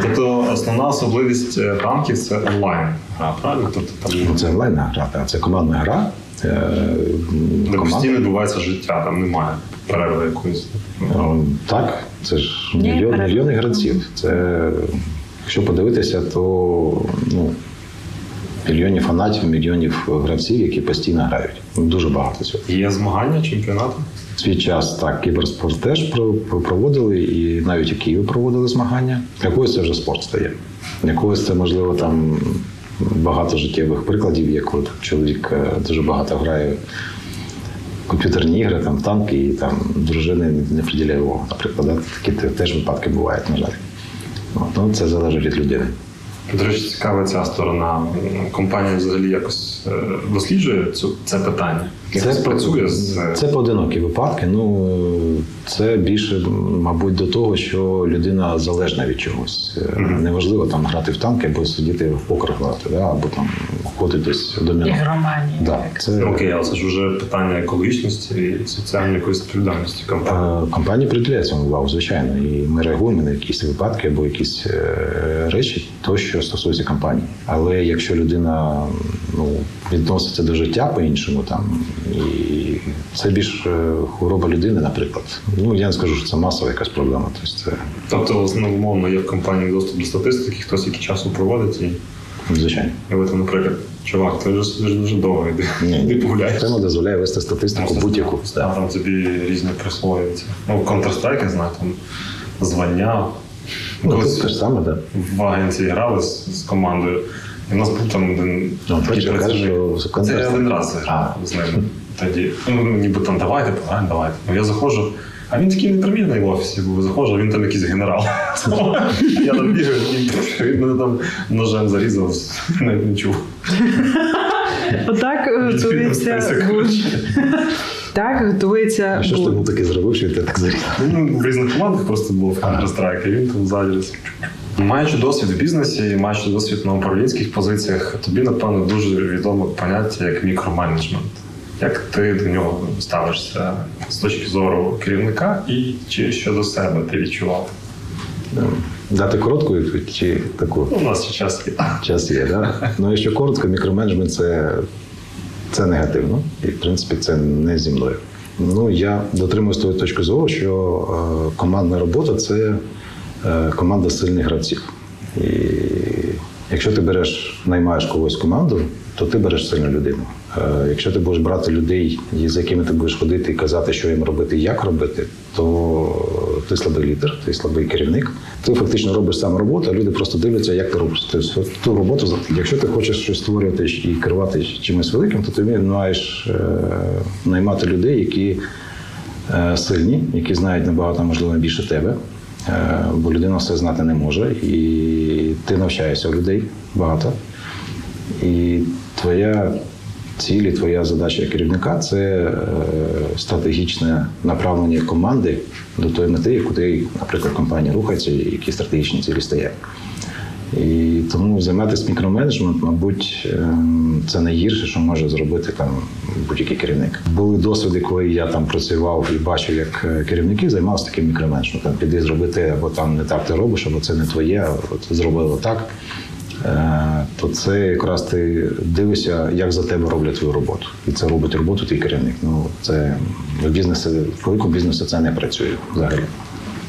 Тобто основна особливість е, танків це онлайн гра, правильно? Тобто там це онлайнна гра, це командна гра. Е, постійно відбувається життя, там немає перерви якоїсь. Ну, Так, це ж мільйон, мільйони гравців. Це, якщо подивитися, то ну, мільйонів фанатів, мільйонів гравців, які постійно грають. Дуже багато цього. Є змагання, чемпіонати. свій час так, кіберспорт теж про- про- проводили, і навіть у Києві проводили змагання. Якогось це вже спорт стає. Якогось це, можливо, там багато життєвих прикладів, як от чоловік е, дуже багато грає в комп'ютерні ігри, там танки, і там дружини не приділяє увагу. Наприклад, да? такі теж випадки бувають, на жаль. От, ну, це залежить від людини. До речі, цікава ця сторона. Компанія взагалі якось е, досліджує це питання. Якось працює з Це поодинокі випадки. Ну це більше, мабуть, до того, що людина залежна від чогось. Е, Неважливо там грати в танки або сидіти в покер грати, да? або там ходити десь в доміно. Ігроманія. Да, це Окей, але це ж вже питання екологічності і соціальної якоїсь відповідальності компанії. Е, Компанія приділяє цьому увагу, звичайно, і ми реагуємо на якісь випадки або якісь е, речі, то що стосується компанії. Але якщо людина ну, відноситься до життя по-іншому, там і це більш е, хвороба людини, наприклад. Ну я не скажу, що це масова якась проблема. Тобто це Тобто, ну, умовно, є в компанії доступ до статистики, хтось який часу проводить, і, звичайно. і ви там, наприклад, чувак, ти вже дуже довго, йди, Ні, йди погуляй. Тема дозволяє вести статистику будь-яку. А там тобі різні присвоюються. Ну, Counter-Strike, я знаю, там звання. Ну, Колись те ж саме, так. в агенції грали з, з командою. І в нас був там один Ну, такий працівник. Це я один раз грав з ним. Тоді ну, ніби там давайте, давайте, давайте. Ну я заходжу. А він такий непримірний в офісі був. Заходжу, а він там якийсь генерал. Я там бігаю, він мене там ножем зарізав, навіть не чув. Отак е, готується. Так готується А що ж ти був таки зробив, що він тебе так зарізав? Ну, в різних командах просто був в Counter-Strike, і він там ззаді. Маючи досвід в бізнесі, маючи досвід на управлінських позиціях, тобі, напевно, дуже відомо поняття як мікроменеджмент. Як ти до нього ставишся з точки зору керівника і чи щодо себе ти відчував? Дати коротку відповідь чи таку? Ну, у нас час є. Час є, да? Ну, якщо коротко, мікроменеджмент це, це негативно, і в принципі це не зі мною. Ну, я дотримуюсь тої точки зору, що е, командна робота це команда сильних гравців. І якщо ти береш, наймаєш когось команду, то ти береш сильну людину. Е, якщо ти будеш брати людей, з якими ти будеш ходити і казати, що їм робити і як робити, то ти слабий лідер, ти слабий керівник. Ти фактично робиш сам роботу, а люди просто дивляться, як ти робиш. Тобто ту роботу, якщо ти хочеш щось створювати і керувати чимось великим, то ти маєш е, наймати людей, які е, сильні, які знають набагато можливо більше тебе. Е, Бо людина все знати не може, і ти навчаєшся у людей багато. І твоя ціль, і твоя задача керівника це е, стратегічне направлення команди до тої мети, куди, наприклад, компанія рухається, і які стратегічні цілі стоять. І тому займатися мікроменеджмент, мабуть, ем, це найгірше, що може зробити там будь-який керівник. Були досвіди, коли я там працював і бачив, як е, керівники займалися таким мікроменеджментом. Піди зробити, або там не так ти робиш, або це не твоє, а от зробили так. Е, То це якраз ти дивишся, як за тебе роблять твою роботу. І це робить роботу твій керівник. Ну це в бізнесі, в великому бізнесі це не працює взагалі.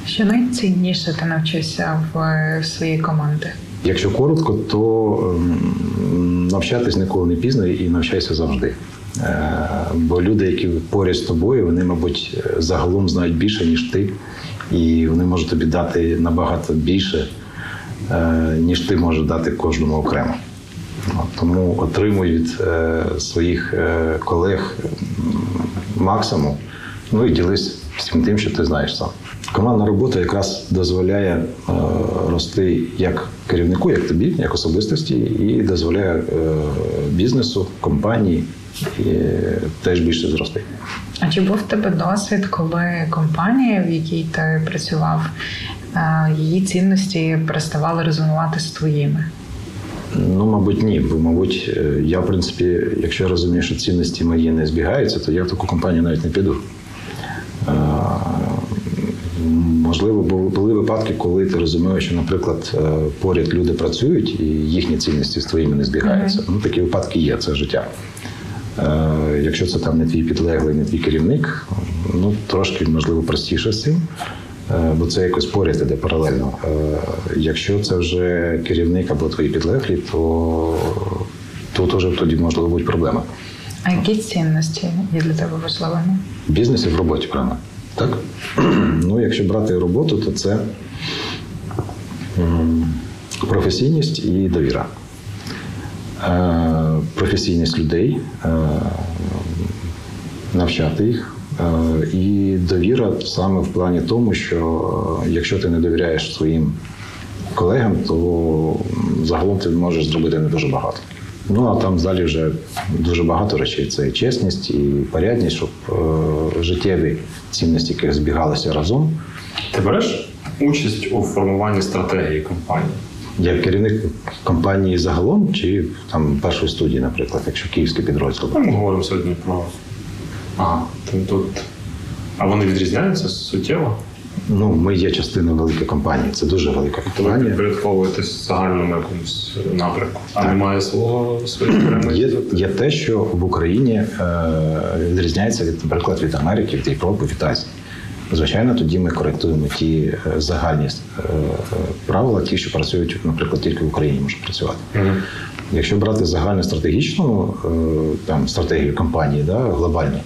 Що найцінніше ти навчився в е, своїй команді? Якщо коротко, то ем, навчатись ніколи не пізно і навчайся завжди. Е, Бо люди, які поряд з тобою, вони, мабуть, загалом знають більше, ніж ти, і вони можуть тобі дати набагато більше, е, ніж ти можеш дати кожному окремо. Тому отримуй від е, своїх колег максимум, ну і ділись всім тим, що ти знаєш сам. Командна робота якраз дозволяє е, рости як керівнику, як тобі, як особистості, і дозволяє е, бізнесу, компанії е, теж більше зрости. А чи був в тебе досвід, коли компанія, в якій ти працював, е, її цінності переставали резонувати з твоїми? Ну, мабуть, ні. Бо, мабуть, е, я, в принципі, якщо я розумію, що цінності мої не збігаються, то я в таку компанію навіть не піду. Можливо, були випадки, коли ти розумієш, що, наприклад, е, поряд люди працюють і їхні цінності з твоїми не збігаються. Ну, такі випадки є, це життя. Е, Якщо це там не твій підлеглий, не твій керівник, ну трошки можливо простіше з цим, е, бо це якось поряд іде паралельно. Якщо це вже керівник або твої підлеглі, то тут уже тоді можливо бути проблема. А які цінності є для тебе важливими? В бізнесі в роботі, правильно? Так? ну, якщо брати роботу, то це професійність і довіра. Е, професійність людей, е, навчати їх. Е, І довіра саме в плані тому, що якщо ти не довіряєш своїм колегам, то загалом ти можеш зробити не дуже багато. Ну а там далі вже дуже багато речей. Це і чесність, і порядність, щоб е, життєві цінності, які збігалися разом. Ти береш участь у формуванні стратегії компанії? Як керівник компанії загалом, чи там першої студії, наприклад, якщо київський підрозділ. Ну, Ми говоримо сьогодні про. Ага, ти тут. А вони відрізняються суттєво? Ну, ми є частиною великої компанії. Це дуже велика То ви компанія. підпорядковуєтесь загальному якомусь напрямку, а немає свого своєї Є, є те, що в Україні е, відрізняється від, наприклад, від Америки, від Європи, від Азії. Звичайно, тоді ми коректуємо ті е, загальні е, правила, ті, що працюють, наприклад, тільки в Україні можуть працювати. Мгм. Якщо брати загальну стратегічну е, там, стратегію компанії, да, глобальну,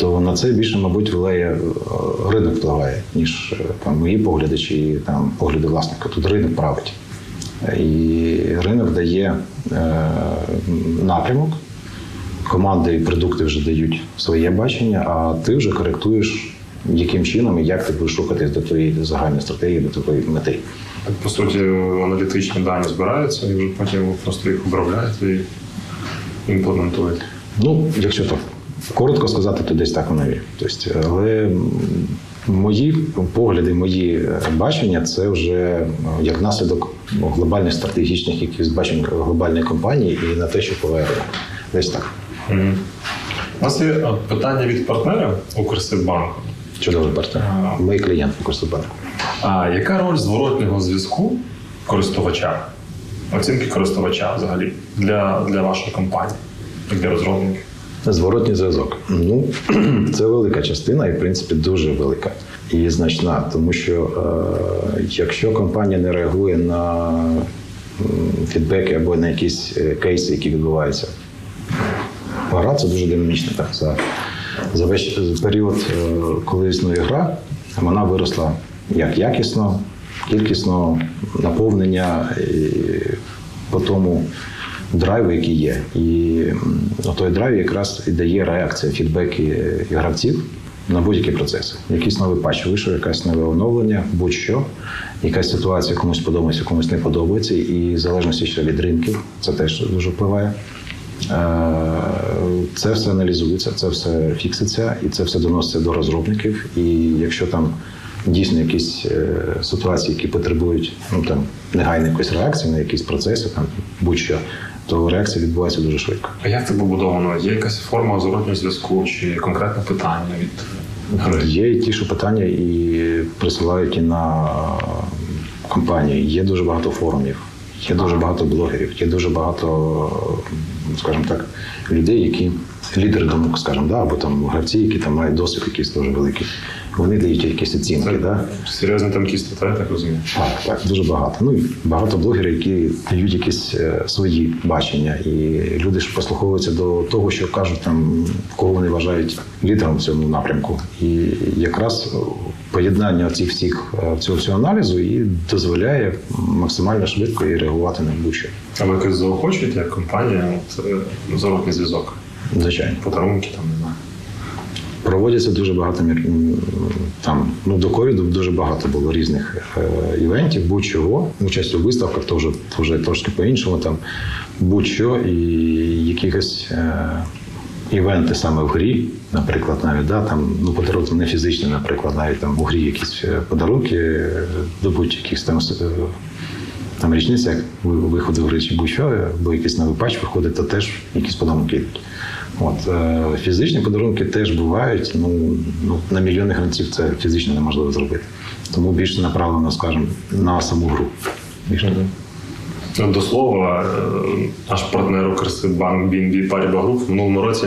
то на це більше, мабуть, вилеє е, ринок впливає, ніж е, там, мої погляди чи там, погляди власника. Тут ринок править. І ринок дає е, напрямок, команди і продукти вже дають своє бачення, а ти вже коректуєш, яким чином і як ти будеш рухатись до твоєї загальної стратегії, до твоєї мети. Так, по суті, аналітичні дані збираються і вже потім просто їх обробляєте і імплементуєте. Ну, якщо так коротко сказати, то десь так воно є. Тобто, але мої погляди, мої е, бачення це вже е, як наслідок глобальних стратегічних якихось бачень глобальної компанії і на те, що впливає. Десь так. У нас є е, питання від партнера Укрсиббанку. Чудовий партнер. Мій клієнт Укрсибанку. А яка роль зворотнього зв'язку користувача, оцінки користувача взагалі для, для вашої компанії, для розробників? Зворотній зв'язок. Ну, це велика частина, і в принципі дуже велика і значна, тому що е, якщо компанія не реагує на фідбеки або на якісь е, кейси, які відбуваються, гра це дуже динамічна. Так, за, за весь період, е, коли існує гра, вона виросла як якісно, кількісно, наповнення і по тому драйву, який є. І той драйв якраз і дає реакція, фідбеки гравців на будь-які процеси. Якийсь новий патч вийшов, якесь нове оновлення, будь-що, якась ситуація комусь подобається, комусь не подобається, і в залежності ще від ринків, це теж дуже впливає. Е, Це все аналізується, це все фікситься, і це все доноситься до розробників. І якщо там дійсно якісь е, ситуації, які потребують ну там негайної якоїсь реакції на якісь процеси, там будь-що, то реакція відбувається дуже швидко. А як це побудовано? Є якась форма зворотнього зв'язку чи конкретне питання від гри? Є і ті, що питання і присилають і на компанії. Є дуже багато форумів, є дуже багато блогерів, є дуже багато, скажімо так, людей, які лідери думок, скажімо, да, або там гравці, які там мають досвід якийсь дуже великий. Вони дають якісь оцінки. Да? Серйозні танкісти, так, так розумію? Так, так, дуже багато. Ну і багато блогерів, які дають якісь е, свої бачення, і люди ж послуховуються до того, що кажуть там, кого вони вважають лідером в цьому напрямку. І якраз поєднання цих всіх е, цього всього аналізу і дозволяє максимально швидко і реагувати на будь-що. А ви якось заохочуєте як компанія от, е, зворотний зв'язок? Звичайно. Подарунки там, не знаю. Проводяться дуже багато там. Ну до ковіду дуже багато було різних е, івентів, будь-чого. Участь у виставках то вже, то вже трошки по-іншому. Там будь-що і якихось е, івенти саме в грі, наприклад, навіть да, там ну подарунки не фізичні, наприклад, навіть там у грі якісь е, подарунки до будь-яких там. Там річниця як ви- виходу в гри чи будь-що, або якийсь новий патч виходить, то теж якісь подарунки. От, е, фізичні подарунки теж бувають. Ну, ну, на мільйони гравців це фізично неможливо зробити. Тому більше направлено, скажімо, на саму гру. До слова, е, наш партнер Укрсибанк BNB Paribas Group в минулому році,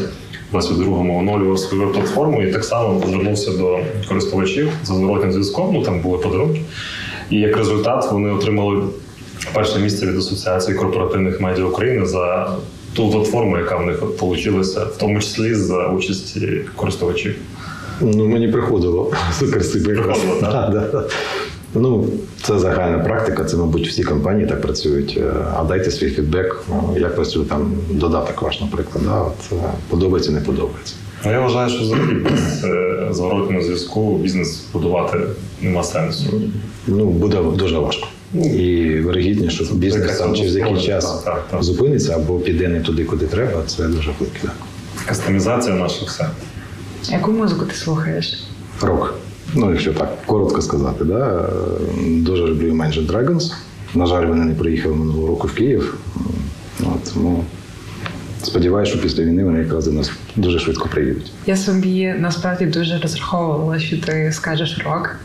22-му, оновлював свою платформу і так само звернувся до користувачів за зворотним зв'язком. Ну там були подарунки. І як результат вони отримали перше місце від Асоціації корпоративних медіа України за ту платформу, яка в них получилася, в тому числі за участі користувачів. Ну, мені приходило. Приходило, так? Да, да. Ну, це загальна практика, це, мабуть, всі компанії так працюють. Е, А дайте свій фідбек, е, як працює там додаток ваш, наприклад. Да? От, е, подобається, не подобається. Ну, я вважаю, що без е, зворотного зв'язку бізнес будувати нема сенсу. Ну, буде дуже важко. І вирогідність, що бізнес там через якийсь спроба, час так, так. зупиниться або піде не туди, куди треба, це дуже велике. Так. Кастомізація наша все. Яку музику ти слухаєш? Рок. Ну, якщо так коротко сказати, да? дуже люблю Imagine Dragons. На жаль, вони не приїхали минулого року в Київ. От, ну, сподіваюся, що після війни вони якраз до нас дуже швидко приїдуть. Я собі насправді дуже розраховувала, що ти скажеш рок.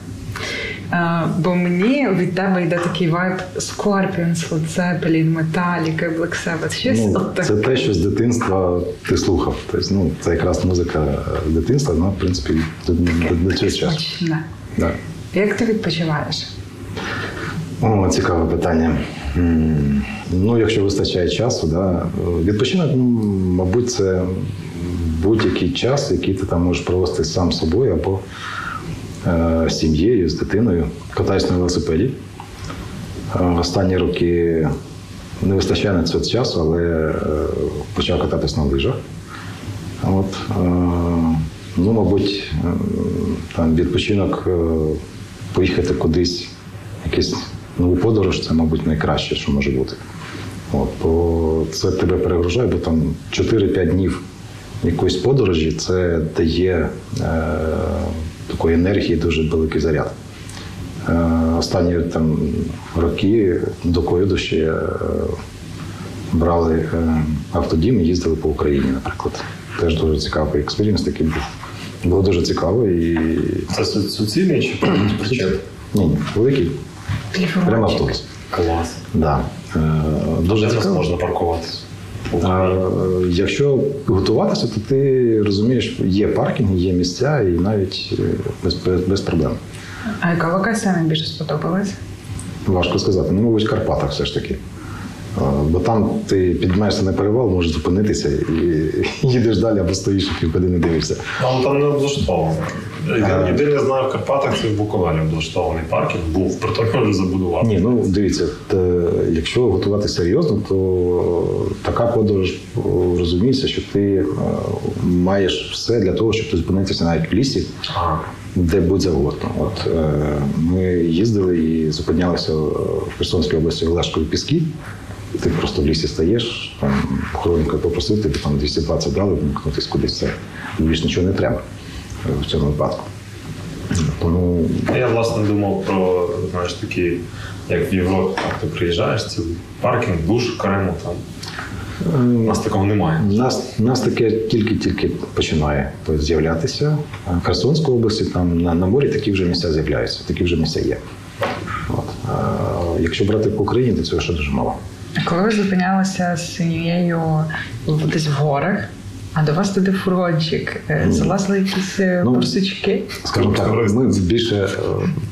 Бо мені від тебе йде такий вайб Scorpions, Led Zeppelin, Metallica, Black Sabbath, щось Ну, от таке. це те, що з дитинства ти слухав. Тобто, ну, це якраз музика дитинства, вона, в принципі, до, цього часу. Да. Як ти відпочиваєш? О, цікаве питання. Ну, якщо вистачає часу, да, відпочинок, ну, мабуть, це будь-який час, який ти там можеш провести сам собою або з сім'єю, з дитиною. Катаюсь на велосипеді. Е, Останні роки не вистачає на це часу, але е, почав кататись на лижах. От, е, ну, мабуть, е, там відпочинок е, поїхати кудись, якийсь нову подорож, це, мабуть, найкраще, що може бути. От, бо це тебе перегружає, бо там 4-5 днів якоїсь подорожі це дає е, такої енергії дуже великий заряд. Е, останні там, роки до ковіду ще е, брали е, автодім і їздили по Україні, наприклад. Теж дуже цікавий experience такий був. Було дуже цікаво і Це суцільний чи причеп? ні, ні, великий прямо автобус. Клас. Да. Дуже цікаво. можна паркуватися? А, якщо готуватися, то ти розумієш, є паркінги, є місця, і навіть е, без, без, без проблем. А яка локація найбільше сподобалась? Важко сказати. Ну, мабуть, в Карпатах все ж таки. Бо там ти піднімаєшся на перевал, можеш зупинитися і їдеш далі або стоїш і півгодини дивишся. Але там не облаштовано. Ага. Єдине я знаю в Карпатах, це в Буковелі облаштований паркінг був, проте може забудувати. Ні, ну дивіться, те, якщо готувати серйозно, то така подорож розуміється, що ти е, маєш все для того, щоб зупинитися навіть в лісі, Ага. де будь завгодно. От е, ми їздили і зупинялися в Херсонській області в Олешкові піски. Ти просто в лісі стаєш, там охоронника попросив, тобі там 220 дали, вимкнутись кудись все. Більш нічого не треба е, в цьому випадку. Тому Я власне думав про знаєш такі, як в Європі, там ти приїжджаєш, це паркінг, душ окремо там. У нас такого немає. У нас, нас таке тільки-тільки починає з'являтися. А В Херсонській області там на, на морі такі вже місця з'являються, такі вже місця є. От. А, якщо брати по Україні, то цього ще дуже мало. А Коли ви зупинялися з сім'єю десь в горах, а до вас туди фургончик, е, залазили якісь е, Ну, борсучки? Скажімо так, ми більше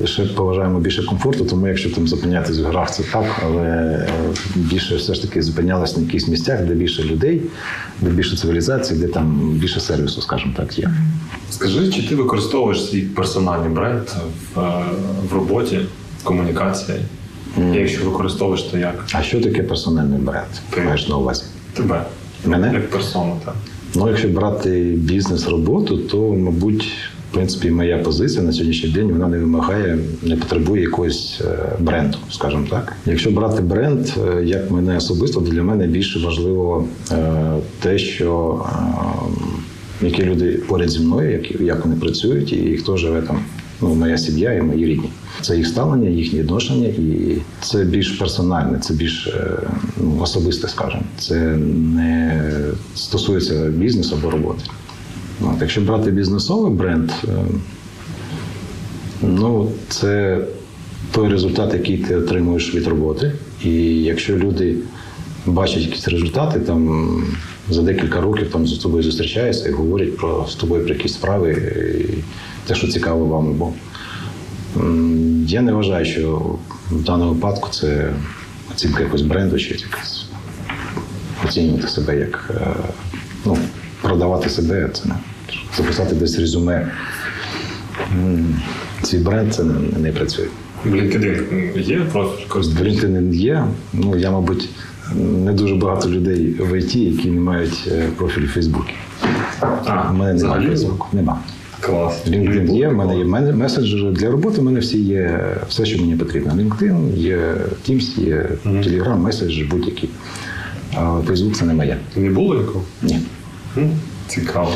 ще поважаємо більше комфорту, тому якщо там зупинятись в горах, це так, але е, більше все ж таки зупинялися на якихось місцях, де більше людей, де більше цивілізації, де там більше сервісу, скажімо так, є. Скажи, чи ти використовуєш свій персональний бренд в, в роботі, в комунікації? І якщо використовуєш, то як? А що таке персональний бренд? Ти. Маєш на увазі? Тебе. Мене? Як персону, так. Ну, якщо брати бізнес роботу, то, мабуть, в принципі, моя позиція на сьогоднішній день вона не вимагає, не потребує якогось е, бренду, скажімо так. Якщо брати бренд, е, як мене особисто, то для мене більше важливо е, те, що які люди поряд зі мною, як вони працюють, і хто живе там. Ну, моя сім'я і мої рідні. Це їх ставлення, їхні відношення, і це більш персональне, це більш е, ну, особисте, скажімо. Це не стосується бізнесу або роботи. От, якщо брати бізнесовий бренд, е, ну це той результат, який ти отримуєш від роботи. І якщо люди бачать якісь результати, там за декілька років там з тобою зустрічаються і говорять про з тобою про якісь справи, і те, що цікаво вам. Бо м, я не вважаю, що в даному випадку це оцінка якогось бренду чи якась оцінювати себе як е, ну, продавати себе, це не записати десь резюме. Свій бренд це не, не працює. В LinkedIn є В? LinkedIn є. Ну я, мабуть, не дуже багато людей в ІТ, які не мають е, профілю в Фейсбуці. А, У мене немає? Фейсбуку. Нема. Клас. LinkedIn є, в мене є меседжери для роботи. У мене всі є все, що мені потрібно. LinkedIn, є Teams, є Telegram, меседж, будь-який. А Facebook це не моє. Не було нікого? Ні. Цікаво.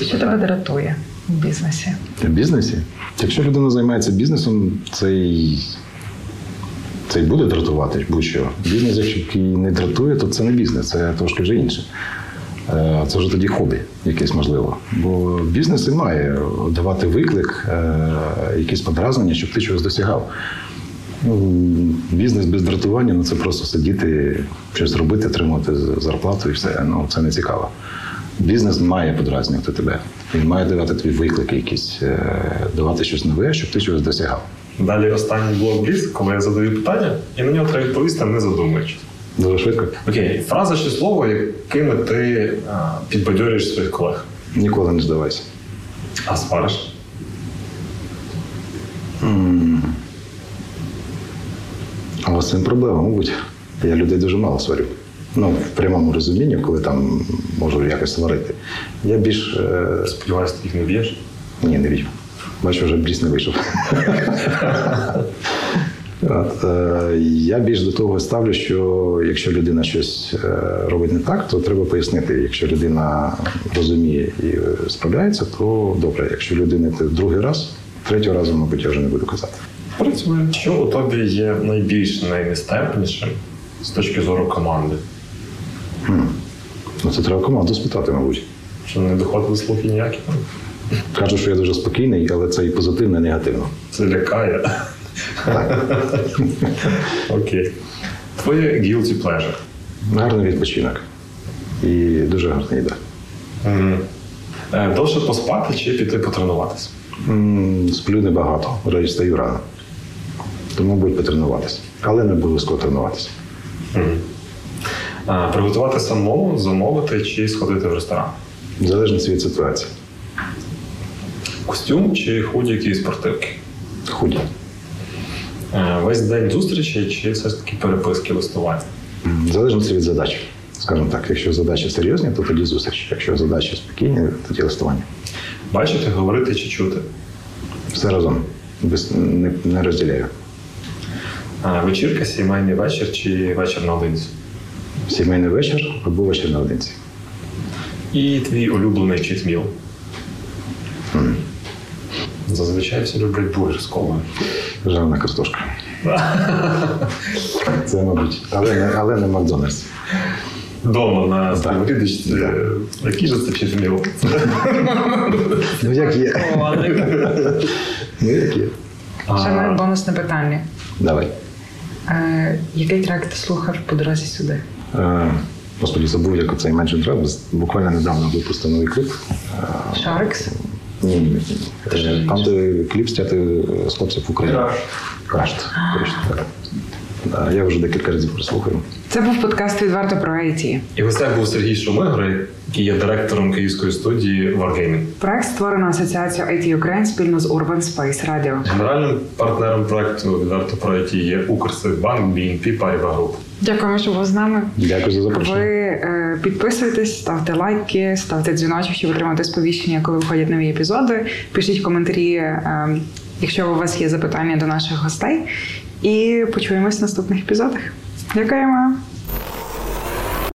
Що тебе дратує в бізнесі? В бізнесі. Якщо людина займається бізнесом, цей, цей буде дратувати будь-що. Бізнес, якщо не дратує, то це не бізнес, це трошки вже інше. Е, Це вже тоді хобі якесь можливо. Бо бізнес і має давати виклик, е, якісь подразнення, щоб ти чогось досягав. Ну, бізнес без дратування ну це просто сидіти, щось робити, отримувати зарплату і все. Ну це не цікаво. Бізнес має подразнювати тебе. Він має давати тобі виклики, якісь, е, давати щось нове, щоб ти чогось досягав. Далі останній блок бліз, коли я задаю питання, і на нього треба відповісти, не задумуючись. Дуже швидко. Окей, фраза чи слово, якими ти а, підбадьорюєш своїх колег. Ніколи не здавайся. А свариш? Але з цим проблема, мабуть. Я людей дуже мало сварю. Ну, в прямому розумінні, коли там можу якось сварити. Я більш. Е... Сподіваюся, ти їх не б'єш. Ні, не вірю. Бачу, вже бріз не вийшов. От, е, я більш до того ставлю, що якщо людина щось е, робить не так, то треба пояснити. Якщо людина розуміє і справляється, то добре. Якщо людина це другий раз, третього разу, мабуть, я вже не буду казати. Працює. Що у тобі є найбільш найнестерпнішим з точки зору команди? Ну, це треба команду спитати, мабуть. Що не доходили слухи ніякі? Кажу, що я дуже спокійний, але це і позитивно, і негативно. Це лякає. Окей. Твоє guilty pleasure. Гарний відпочинок. І дуже гарна їда. Е, Довше поспати чи піти потренуватися? Сплю небагато, речі стаю рано. Тому мабуть потренуватися. Але не обов'язково тренуватися. Приготувати самому, замовити чи сходити в ресторан? В залежності від ситуації. Костюм чи худіки і спортивки? Худі. Е, Весь день зустрічі чи все ж таки переписки листування? Залежності від задач. Скажімо так, якщо задачі серйозні, то тоді зустріч. Якщо задачі спокійні, тоді листування. Бачити, говорити чи чути? Все разом. Без, не, не розділяю. А, Вечірка, сімейний вечір чи вечір наодинці? Сімейний вечір або вечір наодинці. І твій улюблений читміл. Зазвичай всі люблять бургер з колою. Жарна картошка. Це, мабуть, але не, але не Макдональдс. Дома на сковорідочці. Який же це читміл? Ну, як є. Ну, як є. Ще навіть бонусне питання. Давай. Е, який трек ти слухав по дорозі сюди? Е, Господи, забув, як оцей Imagine Dragons. Буквально недавно випустив новий кліп. Sharks? Ні, ні, ні. Е, Там, де кліп стяти з хлопців в Україні. Краш. Крашт. Да, Я вже декілька разів прослухаю. Це був подкаст відверто про IT. І гостях був Сергій Шумигри, який є директором київської студії Wargaming. Проект створено асоціацією IT Ukraine спільно з Urban Space Radio. Генеральним партнером проекту відверто про IT є Укрсибанк, BNP Paribas Group. Дякуємо, що були з нами. Дякую за запрошення. Ви е, підписуйтесь, ставте лайки, ставте дзвіночок, щоб отримати сповіщення, коли виходять нові епізоди. Пишіть коментарі, е, якщо у вас є запитання до наших гостей. І почуємось в наступних епізодах. Дякуємо!